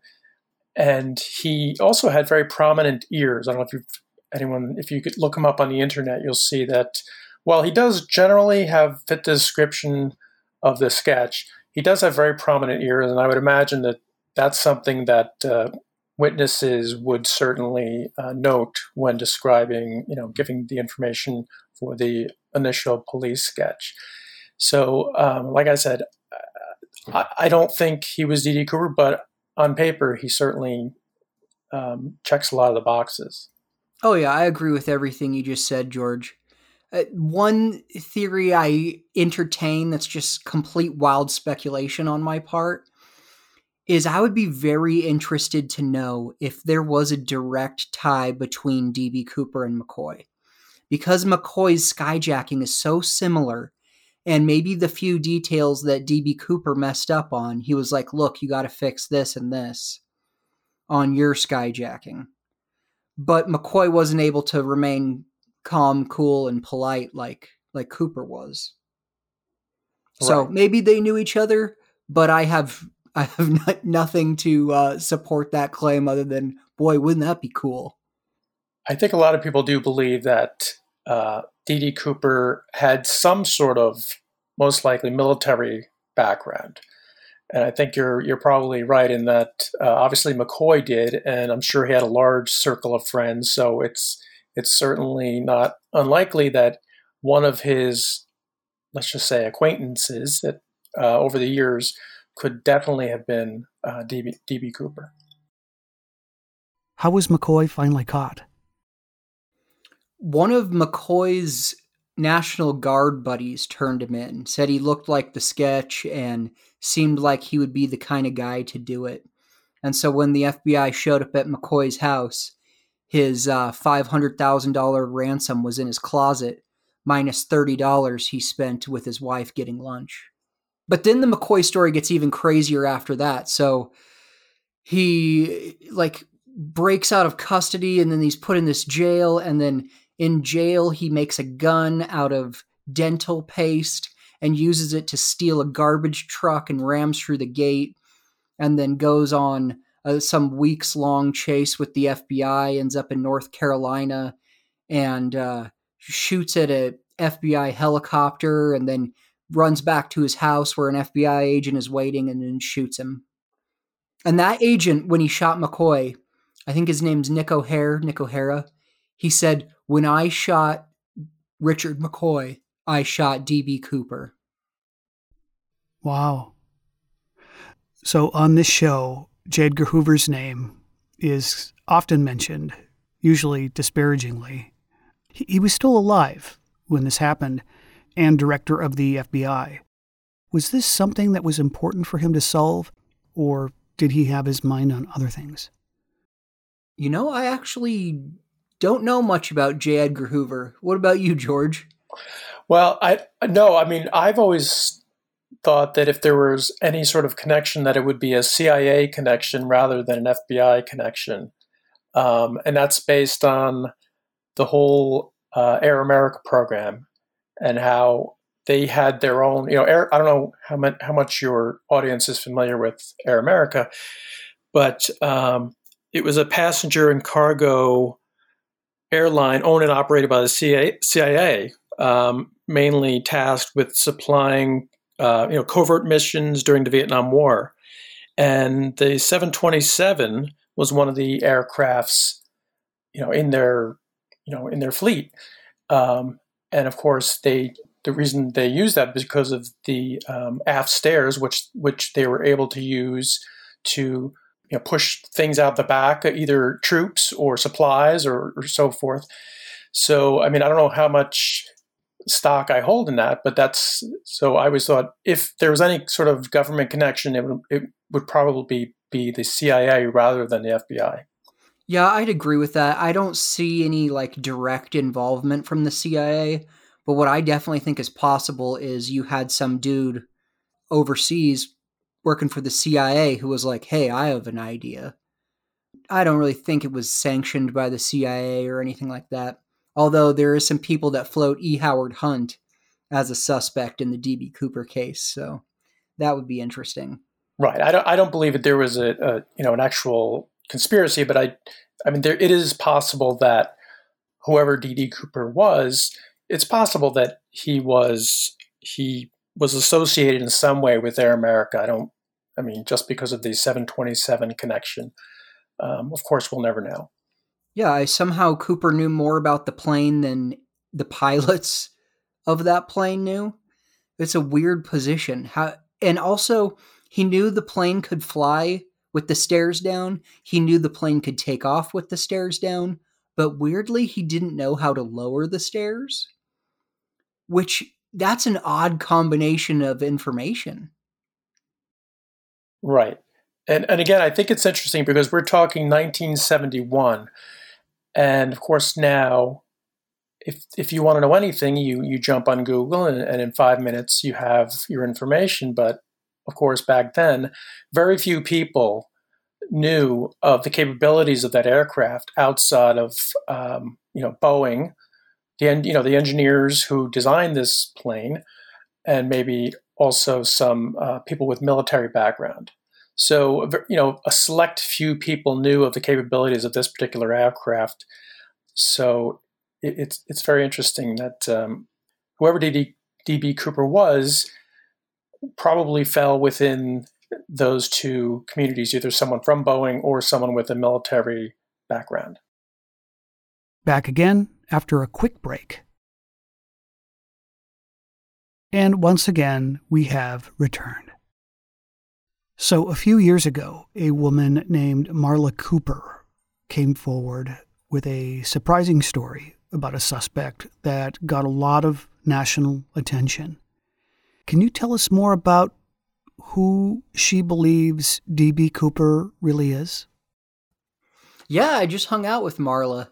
And he also had very prominent ears. I don't know if you've anyone, if you could look him up on the internet, you'll see that while he does generally have fit the description of the sketch, he does have very prominent ears, and I would imagine that that's something that uh, witnesses would certainly uh, note when describing, you know, giving the information for the initial police sketch. So, um, like I said, I, I, don't think he was D.B. Cooper, but on paper, he certainly um, checks a lot of the boxes. Oh yeah, I agree with everything you just said, George. Uh, one theory I entertain that's just complete wild speculation on my part is I would be very interested to know if there was a direct tie between DB Cooper and McCoy. Because McCoy's skyjacking is so similar, and maybe the few details that DB Cooper messed up on, he was like, look, you got to fix this and this on your skyjacking. But McCoy wasn't able to remain calm, cool, and polite like like Cooper was. Right. So maybe they knew each other, but I have I have not, nothing to uh, support that claim other than boy, wouldn't that be cool? I think a lot of people do believe that uh, D.B. Cooper had some sort of most likely military background. And I think you're you're probably right in that. Uh, obviously, McCoy did, and I'm sure he had a large circle of friends. So it's it's certainly not unlikely that one of his, let's just say, acquaintances that uh, over the years could definitely have been uh, DB, DB Cooper. How was McCoy finally caught? One of McCoy's National Guard buddies turned him in, said he looked like the sketch and seemed like he would be the kind of guy to do it. And so when the FBI showed up at McCoy's house, his uh, $500,000 ransom was in his closet, minus $30 he spent with his wife getting lunch. But then the McCoy story gets even crazier after that. So he like breaks out of custody and then he's put in this jail and then in jail he makes a gun out of dental paste and uses it to steal a garbage truck and rams through the gate and then goes on uh, some weeks long chase with the FBI, ends up in North Carolina and uh, shoots at a FBI helicopter and then runs back to his house where an FBI agent is waiting and then shoots him. And that agent, when he shot McCoy, I think his name's Nick O'Hare, Nick O'Hara, he said, When I shot Richard McCoy, I shot DB Cooper. Wow. So on this show, J. Edgar Hoover's name is often mentioned, usually disparagingly. He was still alive when this happened and director of the FBI. Was this something that was important for him to solve, or did he have his mind on other things? You know, I actually don't know much about J. Edgar Hoover. What about you, George? Well, I no, I mean, I've always thought that if there was any sort of connection, that it would be a CIA connection rather than an FBI connection. um, and that's based on the whole uh, Air America program and how they had their own. You know, Air, I don't know how much how much your audience is familiar with Air America, but um, it was a passenger and cargo airline owned and operated by the CIA, um, mainly tasked with supplying uh, you know covert missions during the Vietnam War, and the 727 was one of the aircrafts you know in their you know in their fleet, um, and of course they the reason they used that is because of the um, aft stairs, which which they were able to use to you know push things out the back, either troops or supplies or, or so forth. So I mean I don't know how much stock I hold in that, but that's so I always thought if there was any sort of government connection, it would it would probably be, be the CIA rather than the FBI. Yeah, I'd agree with that. I don't see any like direct involvement from the CIA, but what I definitely think is possible is you had some dude overseas working for the CIA who was like, "Hey, I have an idea." I don't really think it was sanctioned by the CIA or anything like that although there are some people that float E. Howard Hunt as a suspect in the DB Cooper case. So that would be interesting. Right. I don't. I don't believe that there was a, a you know an actual conspiracy, but I, I mean, there it is possible that whoever DB Cooper was, it's possible that he was he was associated in some way with Air America. I don't. I mean, just because of the 727 connection. Um, of course, we'll never know. Yeah, I somehow Cooper knew more about the plane than the pilots of that plane knew. It's a weird position. How and also he knew the plane could fly with the stairs down. He knew the plane could take off with the stairs down, but weirdly he didn't know how to lower the stairs. Which that's an odd combination of information. Right. And and again, I think it's interesting because we're talking 1971 and of course, now, if if you want to know anything, you you jump on Google, and, and in five minutes you have your information. But of course, back then, very few people knew of the capabilities of that aircraft outside of um, you know Boeing, the you know the engineers who designed this plane, and maybe also some uh, people with military background. So, you know, a select few people knew of the capabilities of this particular aircraft. So, it, it's it's very interesting that um, whoever DB, DB Cooper was probably fell within those two communities, either someone from Boeing or someone with a military background. Back again after a quick break. And once again, we have returned. So, a few years ago, a woman named Marla Cooper came forward with a surprising story about a suspect that got a lot of national attention. Can you tell us more about who she believes D.B. Cooper really is? Yeah, I just hung out with Marla.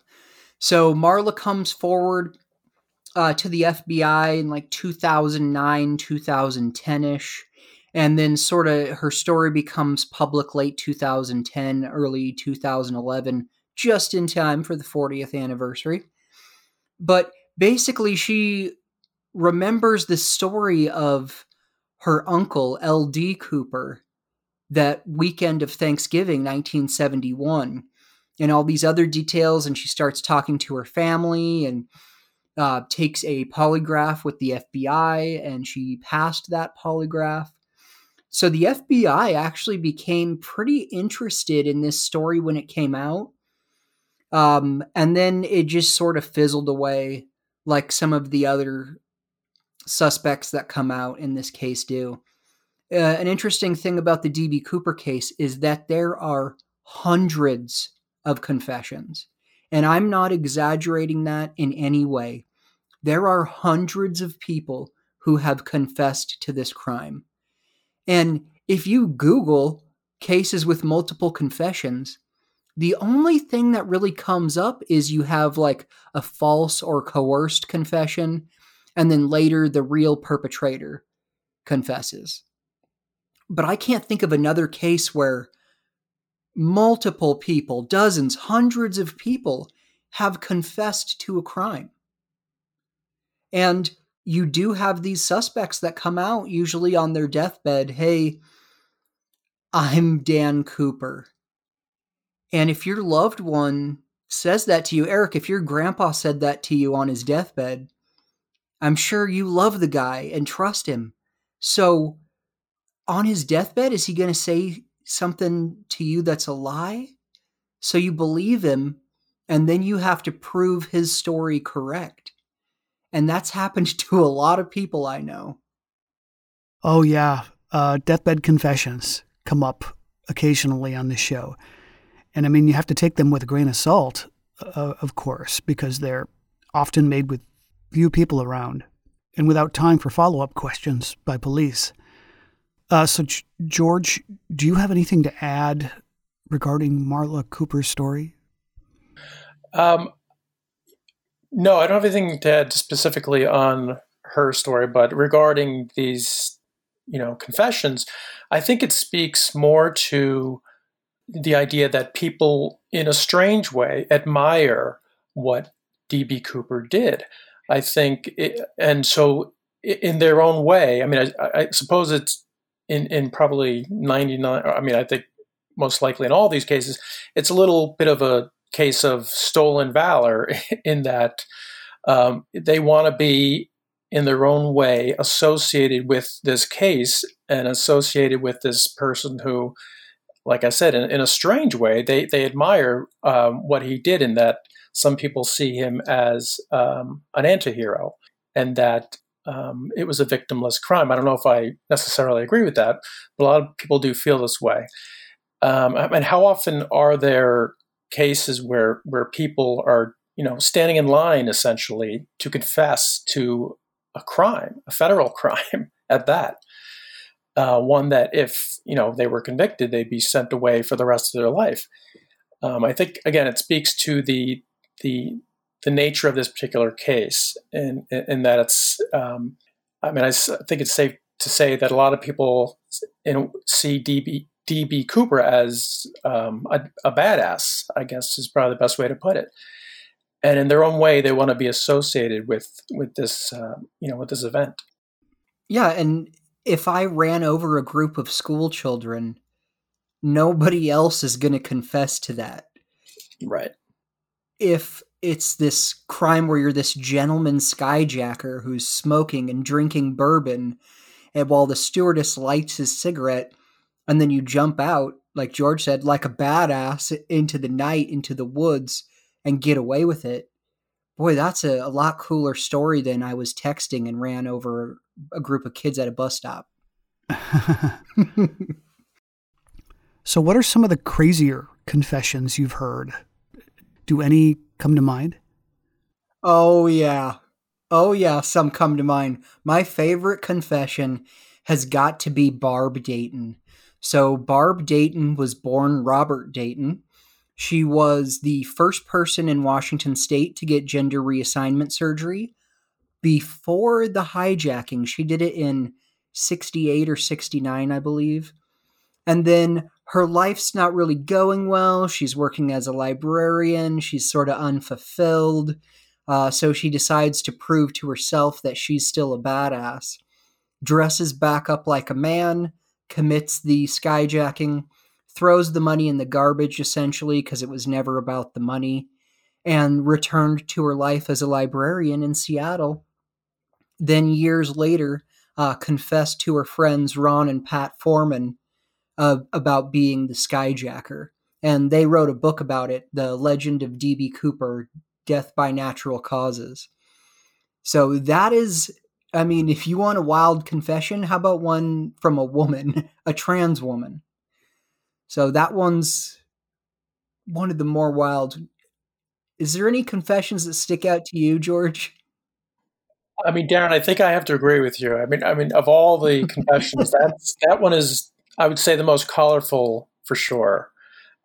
So, Marla comes forward uh, to the FBI in like 2009, 2010 ish and then sort of her story becomes public late 2010 early 2011 just in time for the 40th anniversary. But basically she remembers the story of her uncle L.D. Cooper that weekend of thanksgiving 1971 and all these other details and she starts talking to her family and uh, takes a polygraph with the fbi and she passed that polygraph so the FBI actually became pretty interested in this story when it came out. Um, and then it just sort of fizzled away like some of the other suspects that come out in this case do. Uh, an interesting thing about the DB Cooper case is that there are hundreds of confessions. And I'm not exaggerating that in any way. There are hundreds of people who have confessed to this crime. And if you Google cases with multiple confessions, the only thing that really comes up is you have like a false or coerced confession, and then later the real perpetrator confesses. But I can't think of another case where multiple people, dozens, hundreds of people have confessed to a crime. And you do have these suspects that come out usually on their deathbed hey, I'm Dan Cooper. And if your loved one says that to you, Eric, if your grandpa said that to you on his deathbed, I'm sure you love the guy and trust him. So, on his deathbed, is he going to say something to you that's a lie? So you believe him, and then you have to prove his story correct. And that's happened to a lot of people I know. Oh, yeah. Uh, deathbed confessions come up occasionally on this show. And I mean, you have to take them with a grain of salt, uh, of course, because they're often made with few people around and without time for follow up questions by police. Uh, so, G- George, do you have anything to add regarding Marla Cooper's story? Um, no, I don't have anything to add specifically on her story, but regarding these, you know, confessions, I think it speaks more to the idea that people, in a strange way, admire what D.B. Cooper did. I think, it, and so in their own way, I mean, I, I suppose it's in, in probably 99, I mean, I think most likely in all these cases, it's a little bit of a case of stolen valor in that um, they want to be in their own way associated with this case and associated with this person who, like I said, in, in a strange way, they, they admire um, what he did in that some people see him as um, an antihero and that um, it was a victimless crime. I don't know if I necessarily agree with that, but a lot of people do feel this way. Um, and how often are there cases where where people are you know standing in line essentially to confess to a crime, a federal crime at that? Uh, one that if you know they were convicted, they'd be sent away for the rest of their life. Um, I think again, it speaks to the the the nature of this particular case, and in, that it's. Um, I mean, I think it's safe to say that a lot of people in, see DB DB Cooper as um, a, a, badass. I guess is probably the best way to put it. And in their own way, they want to be associated with with this, uh, you know, with this event. Yeah, and if I ran over a group of school children, nobody else is going to confess to that. Right. If it's this crime where you're this gentleman skyjacker who's smoking and drinking bourbon and while the stewardess lights his cigarette and then you jump out like george said like a badass into the night into the woods and get away with it boy that's a, a lot cooler story than i was texting and ran over a group of kids at a bus stop so what are some of the crazier confessions you've heard do any come to mind? Oh, yeah. Oh, yeah, some come to mind. My favorite confession has got to be Barb Dayton. So, Barb Dayton was born Robert Dayton. She was the first person in Washington state to get gender reassignment surgery. Before the hijacking, she did it in 68 or 69, I believe. And then her life's not really going well. She's working as a librarian. She's sort of unfulfilled. Uh, so she decides to prove to herself that she's still a badass. Dresses back up like a man, commits the skyjacking, throws the money in the garbage essentially because it was never about the money, and returned to her life as a librarian in Seattle. Then, years later, uh, confessed to her friends Ron and Pat Foreman uh, about being the skyjacker. And they wrote a book about it, The Legend of D.B. Cooper Death by Natural Causes. So that is, I mean, if you want a wild confession, how about one from a woman, a trans woman? So that one's one of the more wild. Is there any confessions that stick out to you, George? I mean, Darren, I think I have to agree with you. I mean, I mean, of all the confessions, that's that one is I would say the most colorful for sure.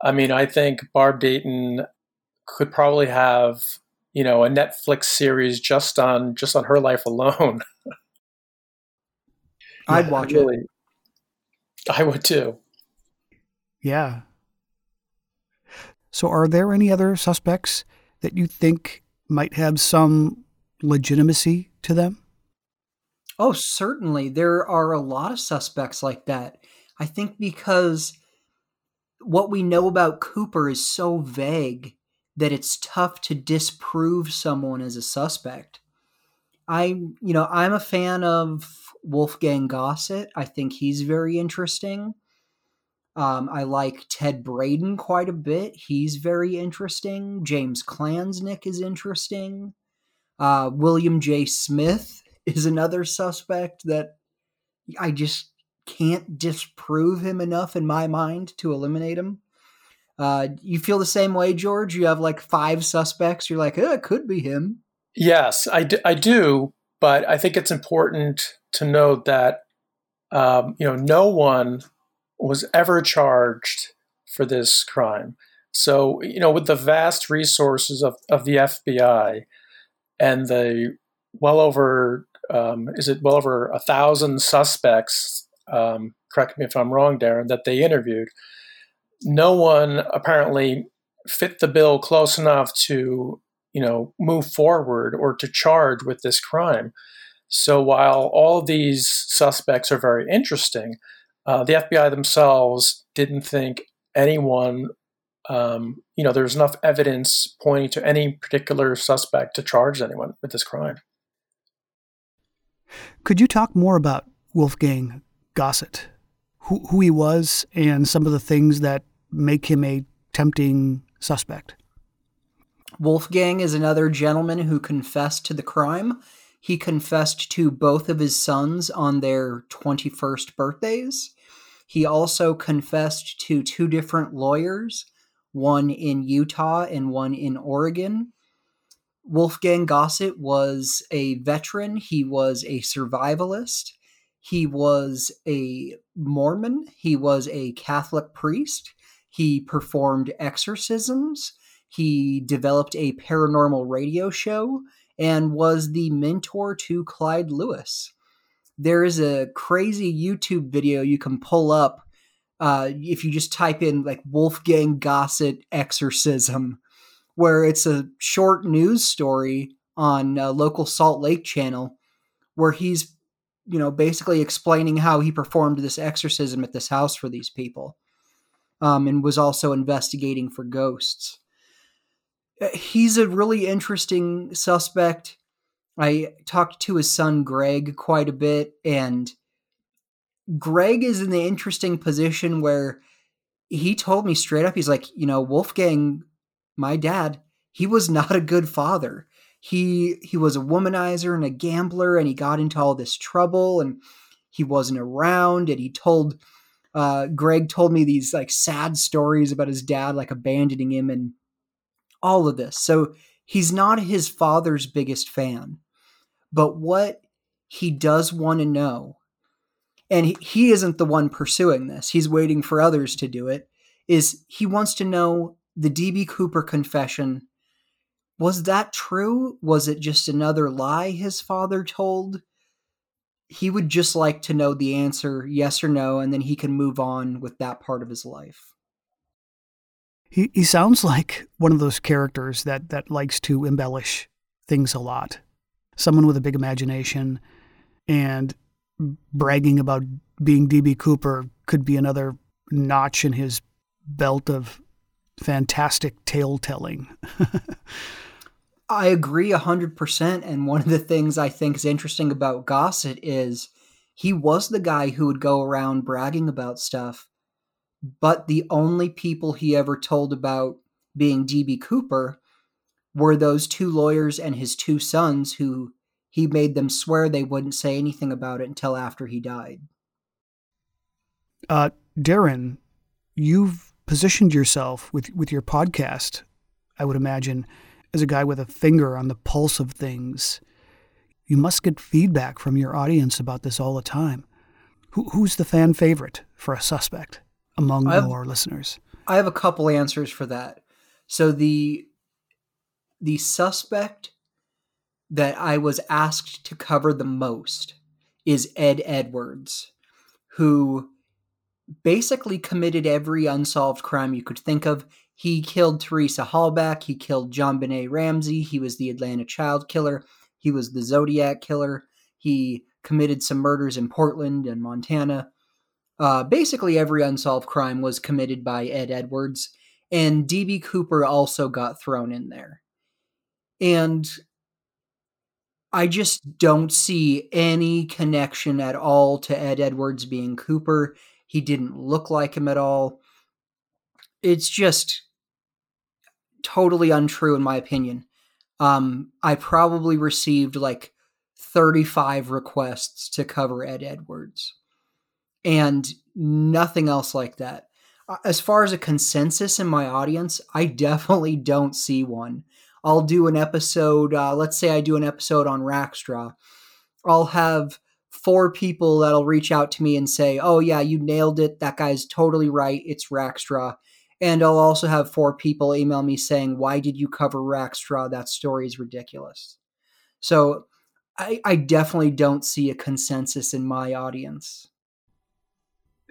I mean, I think Barb Dayton could probably have you know a Netflix series just on just on her life alone. I'd watch really, it. I would too. Yeah. So, are there any other suspects that you think might have some legitimacy to them? Oh, certainly. There are a lot of suspects like that. I think because what we know about Cooper is so vague that it's tough to disprove someone as a suspect. I, you know, I'm a fan of Wolfgang Gossett. I think he's very interesting. Um, I like Ted Braden quite a bit. He's very interesting. James Klansnick is interesting. Uh, William J. Smith is another suspect that I just can't disprove him enough in my mind to eliminate him. Uh, you feel the same way, George? You have like five suspects. You're like, oh, it could be him. Yes, I do, I do, but I think it's important to note that um, you know no one was ever charged for this crime. So you know, with the vast resources of, of the FBI and the well over um, is it well over a thousand suspects? Um, correct me if I'm wrong, Darren. That they interviewed, no one apparently fit the bill close enough to you know move forward or to charge with this crime. So while all these suspects are very interesting, uh, the FBI themselves didn't think anyone, um, you know, there's enough evidence pointing to any particular suspect to charge anyone with this crime. Could you talk more about Wolfgang Gossett, who, who he was, and some of the things that make him a tempting suspect? Wolfgang is another gentleman who confessed to the crime. He confessed to both of his sons on their 21st birthdays. He also confessed to two different lawyers, one in Utah and one in Oregon. Wolfgang Gossett was a veteran, he was a survivalist, he was a Mormon, he was a Catholic priest, he performed exorcisms, he developed a paranormal radio show, and was the mentor to Clyde Lewis. There is a crazy YouTube video you can pull up uh, if you just type in like Wolfgang Gossett exorcism, where it's a short news story on a local Salt Lake channel where he's, you know, basically explaining how he performed this exorcism at this house for these people um, and was also investigating for ghosts. Uh, he's a really interesting suspect. I talked to his son Greg quite a bit, and Greg is in the interesting position where he told me straight up, he's like, you know, Wolfgang, my dad, he was not a good father. He he was a womanizer and a gambler, and he got into all this trouble, and he wasn't around, and he told uh, Greg told me these like sad stories about his dad like abandoning him and all of this. So he's not his father's biggest fan. But what he does want to know, and he, he isn't the one pursuing this, he's waiting for others to do it, is he wants to know the DB Cooper confession. Was that true? Was it just another lie his father told? He would just like to know the answer, yes or no, and then he can move on with that part of his life. He he sounds like one of those characters that that likes to embellish things a lot. Someone with a big imagination and bragging about being DB Cooper could be another notch in his belt of fantastic tale telling. I agree 100%. And one of the things I think is interesting about Gossett is he was the guy who would go around bragging about stuff but the only people he ever told about being DB Cooper were those two lawyers and his two sons who he made them swear they wouldn't say anything about it until after he died. Uh, Darren, you've positioned yourself with, with your podcast, I would imagine, as a guy with a finger on the pulse of things. You must get feedback from your audience about this all the time. Who, who's the fan favorite for a suspect? among have, our listeners? I have a couple answers for that. So the the suspect that I was asked to cover the most is Ed Edwards, who basically committed every unsolved crime you could think of. He killed Teresa Halbach. He killed JonBenét Ramsey. He was the Atlanta child killer. He was the Zodiac killer. He committed some murders in Portland and Montana. Uh, basically, every unsolved crime was committed by Ed Edwards, and DB Cooper also got thrown in there. And I just don't see any connection at all to Ed Edwards being Cooper. He didn't look like him at all. It's just totally untrue, in my opinion. Um, I probably received like 35 requests to cover Ed Edwards and nothing else like that. As far as a consensus in my audience, I definitely don't see one. I'll do an episode, uh, let's say I do an episode on Rackstraw. I'll have four people that'll reach out to me and say, Oh, yeah, you nailed it. That guy's totally right. It's Rackstraw. And I'll also have four people email me saying, Why did you cover Rackstraw? That story is ridiculous. So I, I definitely don't see a consensus in my audience.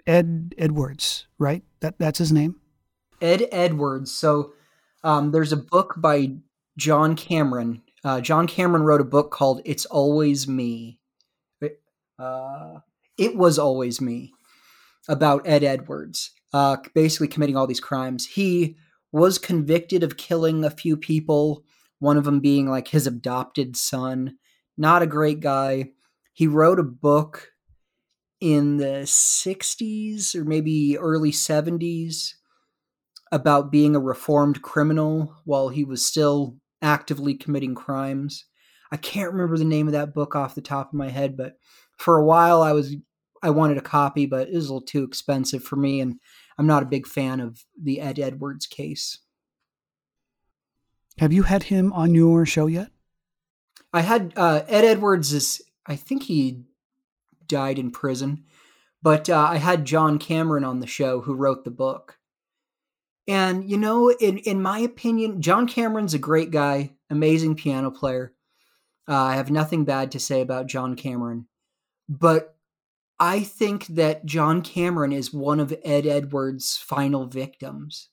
Ed Edwards, right? That that's his name. Ed Edwards. So um, there's a book by John Cameron. Uh, John Cameron wrote a book called "It's Always Me." Uh, it was always me about Ed Edwards, uh, basically committing all these crimes. He was convicted of killing a few people. One of them being like his adopted son. Not a great guy. He wrote a book in the 60s or maybe early 70s about being a reformed criminal while he was still actively committing crimes. I can't remember the name of that book off the top of my head, but for a while I was I wanted a copy, but it was a little too expensive for me and I'm not a big fan of the Ed Edwards case. Have you had him on your show yet? I had uh, Ed Edwards is I think he died in prison. But uh, I had John Cameron on the show who wrote the book. And, you know, in, in my opinion, John Cameron's a great guy, amazing piano player. Uh, I have nothing bad to say about John Cameron. But I think that John Cameron is one of Ed Edwards' final victims.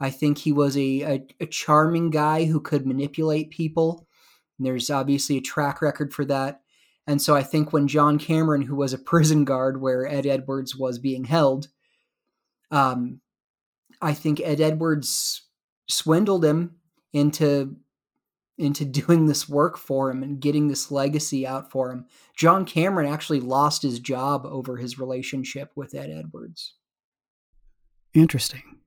I think he was a, a, a charming guy who could manipulate people. And there's obviously a track record for that. And so I think when John Cameron, who was a prison guard where Ed Edwards was being held, um, I think Ed Edwards swindled him into into doing this work for him and getting this legacy out for him. John Cameron actually lost his job over his relationship with Ed Edwards. Interesting.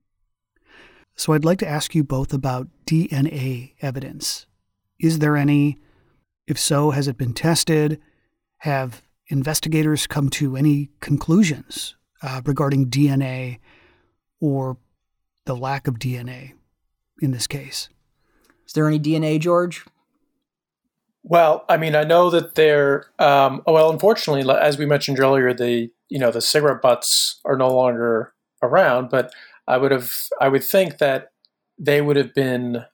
So I'd like to ask you both about DNA evidence. Is there any if so, has it been tested? Have investigators come to any conclusions uh, regarding DNA or the lack of DNA in this case? Is there any DNA, George? Well, I mean, I know that there. Um, well, unfortunately, as we mentioned earlier, the you know the cigarette butts are no longer around. But I would have, I would think that they would have been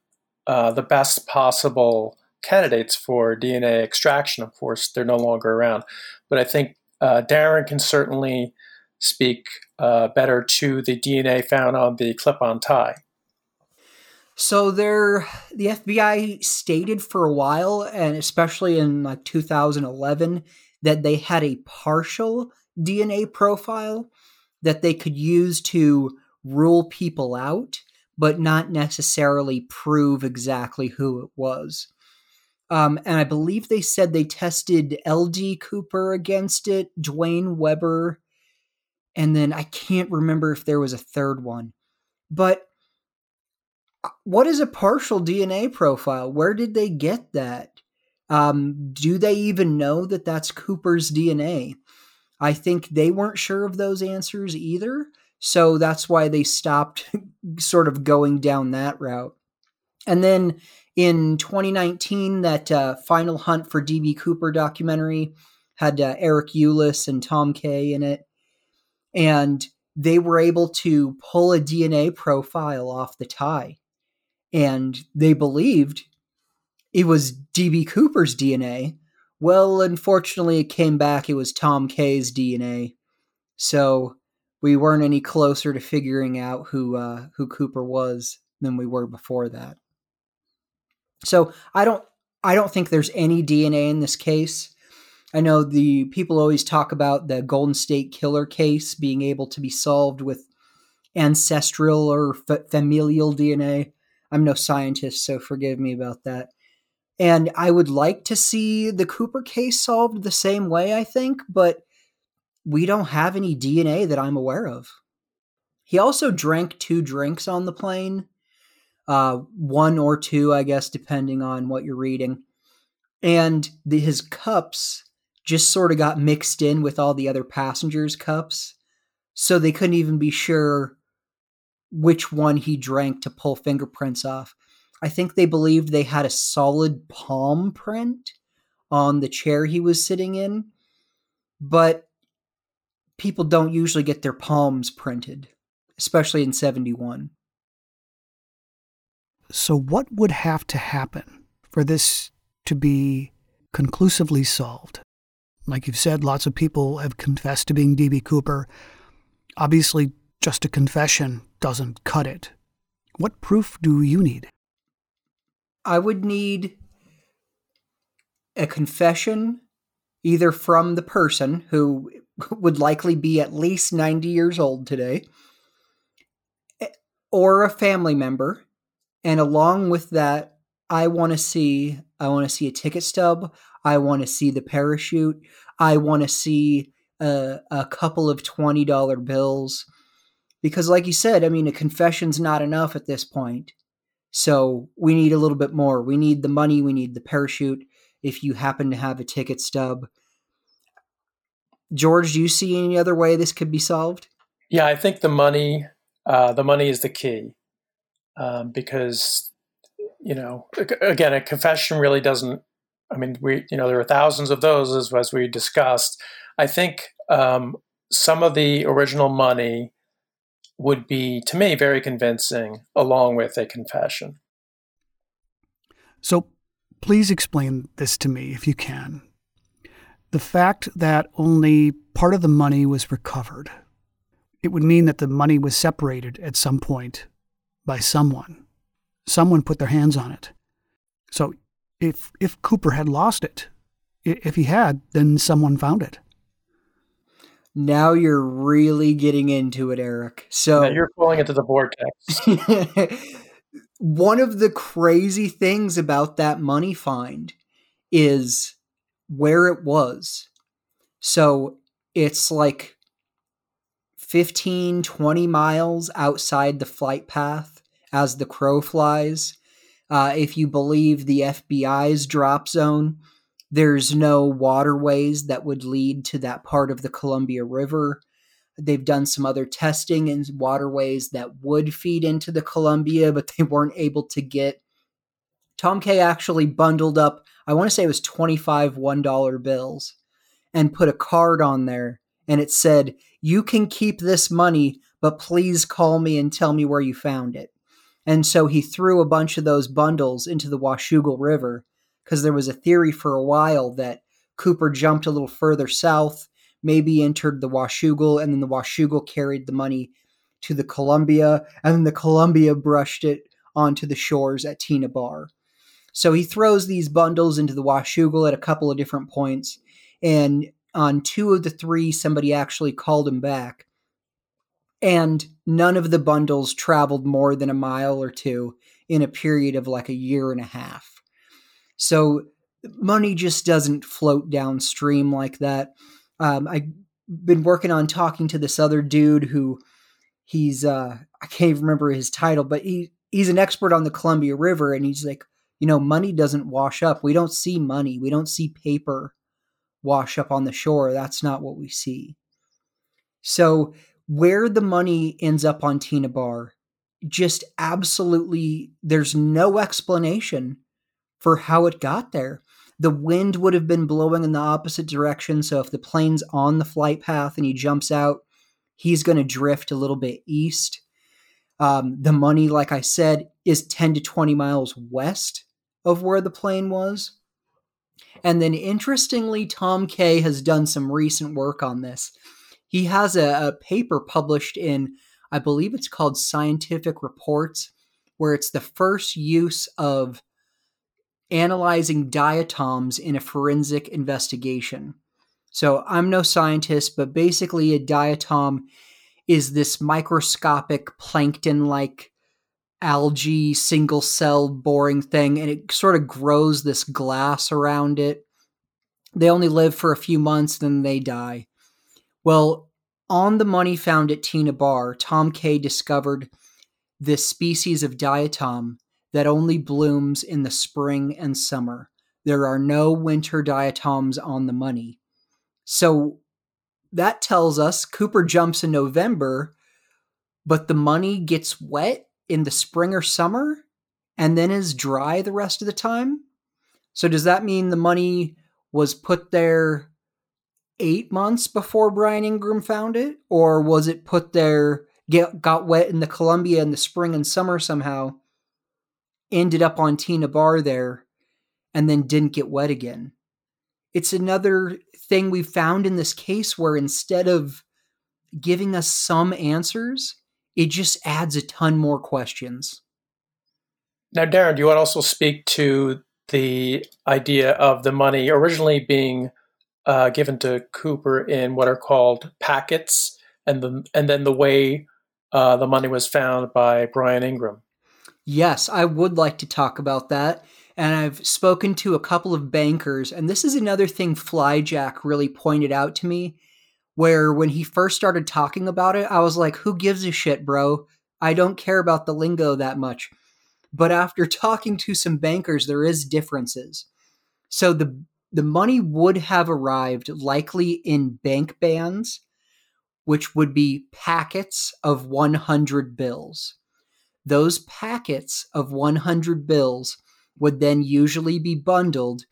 uh, the best possible candidates for DNA extraction. Of course, they're no longer around. But I think uh, Darren can certainly speak uh, better to the DNA found on the clip on tie. So there, the FBI stated for a while, and especially in like 2011, that they had a partial DNA profile that they could use to rule people out, but not necessarily prove exactly who it was. Um, and I believe they said they tested LD Cooper against it, Duane Weber, and then I can't remember if there was a third one. But what is a partial DNA profile? Where did they get that? Um, do they even know that that's Cooper's DNA? I think they weren't sure of those answers either. So that's why they stopped sort of going down that route. And then in 2019, that uh, Final Hunt for DB Cooper documentary had uh, Eric Ulis and Tom Kaye in it. And they were able to pull a DNA profile off the tie. And they believed it was DB Cooper's DNA. Well, unfortunately, it came back, it was Tom Kaye's DNA. So we weren't any closer to figuring out who uh, who Cooper was than we were before that. So I don't I don't think there's any DNA in this case. I know the people always talk about the Golden State Killer case being able to be solved with ancestral or familial DNA. I'm no scientist, so forgive me about that. And I would like to see the Cooper case solved the same way, I think, but we don't have any DNA that I'm aware of. He also drank two drinks on the plane, uh, one or two, I guess, depending on what you're reading. And the, his cups just sort of got mixed in with all the other passengers' cups. So they couldn't even be sure which one he drank to pull fingerprints off. I think they believed they had a solid palm print on the chair he was sitting in, but people don't usually get their palms printed, especially in 71. So, what would have to happen for this to be conclusively solved? Like you've said, lots of people have confessed to being D.B. Cooper. Obviously, just a confession doesn't cut it. What proof do you need? I would need a confession either from the person who would likely be at least 90 years old today or a family member and along with that I want to see I want to see a ticket stub, I want to see the parachute, I want to see a, a couple of $20 bills because like you said i mean a confession's not enough at this point. So we need a little bit more. We need the money we need the parachute if you happen to have a ticket stub. George do you see any other way this could be solved? Yeah i think the money uh, the money is the key um, because you know again a confession really doesn't i mean we you know there are thousands of those as, as we discussed. I think um, some of the original money would be, to me, very convincing, along with a confession. So please explain this to me if you can. The fact that only part of the money was recovered, it would mean that the money was separated at some point by someone. Someone put their hands on it. So if, if Cooper had lost it, if he had, then someone found it. Now you're really getting into it, Eric. So now you're falling into the vortex. one of the crazy things about that money find is where it was. So it's like 15, 20 miles outside the flight path as the crow flies. Uh, if you believe the FBI's drop zone, there's no waterways that would lead to that part of the Columbia River. They've done some other testing in waterways that would feed into the Columbia, but they weren't able to get. Tom Kaye actually bundled up, I want to say it was 25 $1 bills, and put a card on there. And it said, You can keep this money, but please call me and tell me where you found it. And so he threw a bunch of those bundles into the Washougal River because there was a theory for a while that Cooper jumped a little further south, maybe entered the Washougal, and then the Washougal carried the money to the Columbia, and then the Columbia brushed it onto the shores at Tena Bar. So he throws these bundles into the Washougal at a couple of different points, and on two of the three, somebody actually called him back. And none of the bundles traveled more than a mile or two in a period of like a year and a half. So money just doesn't float downstream like that. Um, I've been working on talking to this other dude who he's uh, I can't even remember his title, but he he's an expert on the Columbia River, and he's like, you know, money doesn't wash up. We don't see money. We don't see paper wash up on the shore. That's not what we see. So where the money ends up on Tena Bar, just absolutely, there's no explanation for how it got there. The wind would have been blowing in the opposite direction, so if the plane's on the flight path and he jumps out, he's going to drift a little bit east. Um, the money, like I said, is 10 to 20 miles west of where the plane was. And then, interestingly, Tom Kaye has done some recent work on this. He has a, a paper published in, I believe it's called Scientific Reports, where it's the first use of analyzing diatoms in a forensic investigation. So I'm no scientist, but basically, a diatom is this microscopic plankton like algae single cell boring thing, and it sort of grows this glass around it. They only live for a few months, then they die. Well, on the money found at Tena Bar, Tom Kaye discovered this species of diatom that only blooms in the spring and summer. There are no winter diatoms on the money. So that tells us Cooper jumps in November, but the money gets wet in the spring or summer and then is dry the rest of the time. So does that mean the money was put there eight months before Brian Ingram found it? Or was it put there, get, got wet in the Columbia in the spring and summer somehow, ended up on Tena Bar there, and then didn't get wet again? It's another thing we found in this case where instead of giving us some answers, it just adds a ton more questions. Now, Darren, do you want to also speak to the idea of the money originally being uh, given to Cooper in what are called packets, and the and then the way uh, the money was found by Brian Ingram? Yes, I would like to talk about that. And I've spoken to a couple of bankers, and this is another thing Flyjack really pointed out to me where when he first started talking about it, I was like, who gives a shit, bro? I don't care about the lingo that much. But after talking to some bankers, there is differences. So the the money would have arrived likely in bank bands, which would be packets of 100 bills. Those packets of 100 bills would then usually be bundled.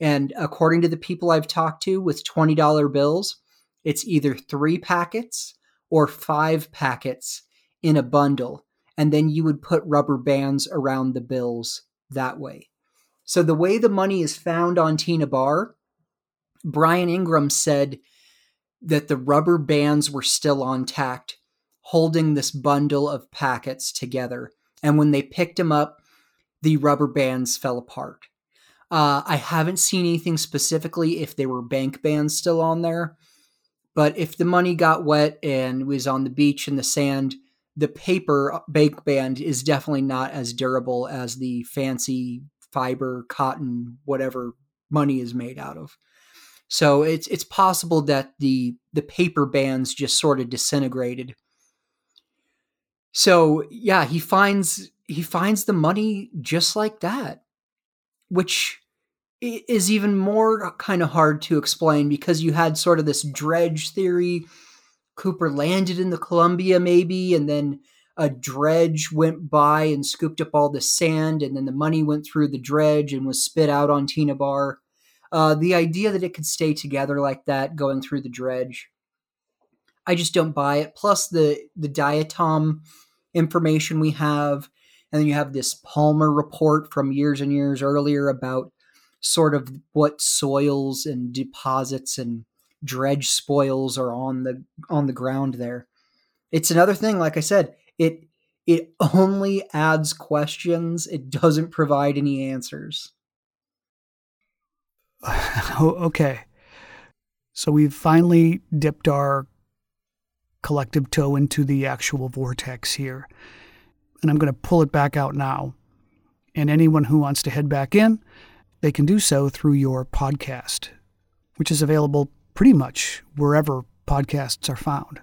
And according to the people I've talked to with $20 bills, it's either three packets or five packets in a bundle. And then you would put rubber bands around the bills that way. So the way the money is found on Tena Bar, Brian Ingram said that the rubber bands were still on tact, holding this bundle of packets together. And when they picked him up, the rubber bands fell apart. Uh, I haven't seen anything specifically if they were bank bands still on there, but if the money got wet and was on the beach in the sand, the paper bank band is definitely not as durable as the fancy fiber, cotton, whatever money is made out of. So it's it's possible that the the paper bands just sort of disintegrated. So yeah, he finds he finds the money just like that, which is even more kind of hard to explain because you had sort of this dredge theory. Cooper landed in the Columbia, maybe, and then a dredge went by and scooped up all the sand, and then the money went through the dredge and was spit out on Tena Bar. Uh, the idea that it could stay together like that going through the dredge, I just don't buy it. Plus the the diatom information we have, and then you have this Palmer report from years and years earlier about sort of what soils and deposits and dredge spoils are on the on the ground there. It's another thing like I said, it it only adds questions, it doesn't provide any answers. oh, okay. So we've finally dipped our collective toe into the actual vortex here. And I'm going to pull it back out now. And anyone who wants to head back in, they can do so through your podcast, which is available pretty much wherever podcasts are found.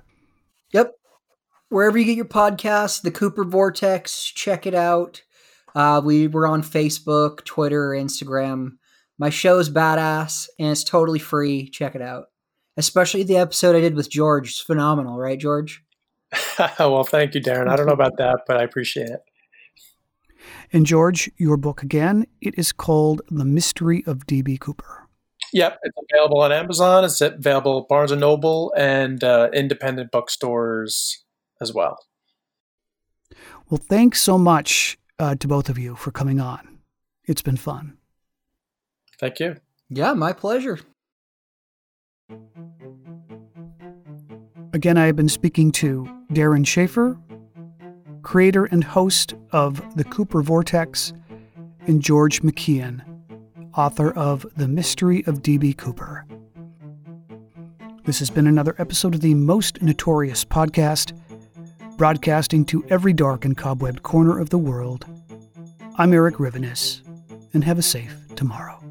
Yep. Wherever you get your podcast, the Cooper Vortex, check it out. Uh, we were on Facebook, Twitter, Instagram. My show is badass and it's totally free. Check it out. Especially the episode I did with George. It's phenomenal, right, George? well, thank you, Darren. I don't know about that, but I appreciate it. And George, your book again, it is called The Mystery of D.B. Cooper. Yep, it's available on Amazon. It's available at Barnes and Noble and uh, independent bookstores as well. Well, thanks so much uh, to both of you for coming on. It's been fun. Thank you. Yeah, my pleasure. Again, I have been speaking to Darren Schaefer, creator and host of The Cooper Vortex, and George McKeon, author of The Mystery of D.B. Cooper. This has been another episode of the Most Notorious podcast, broadcasting to every dark and cobwebbed corner of the world. I'm Eric Rivenes, and have a safe tomorrow.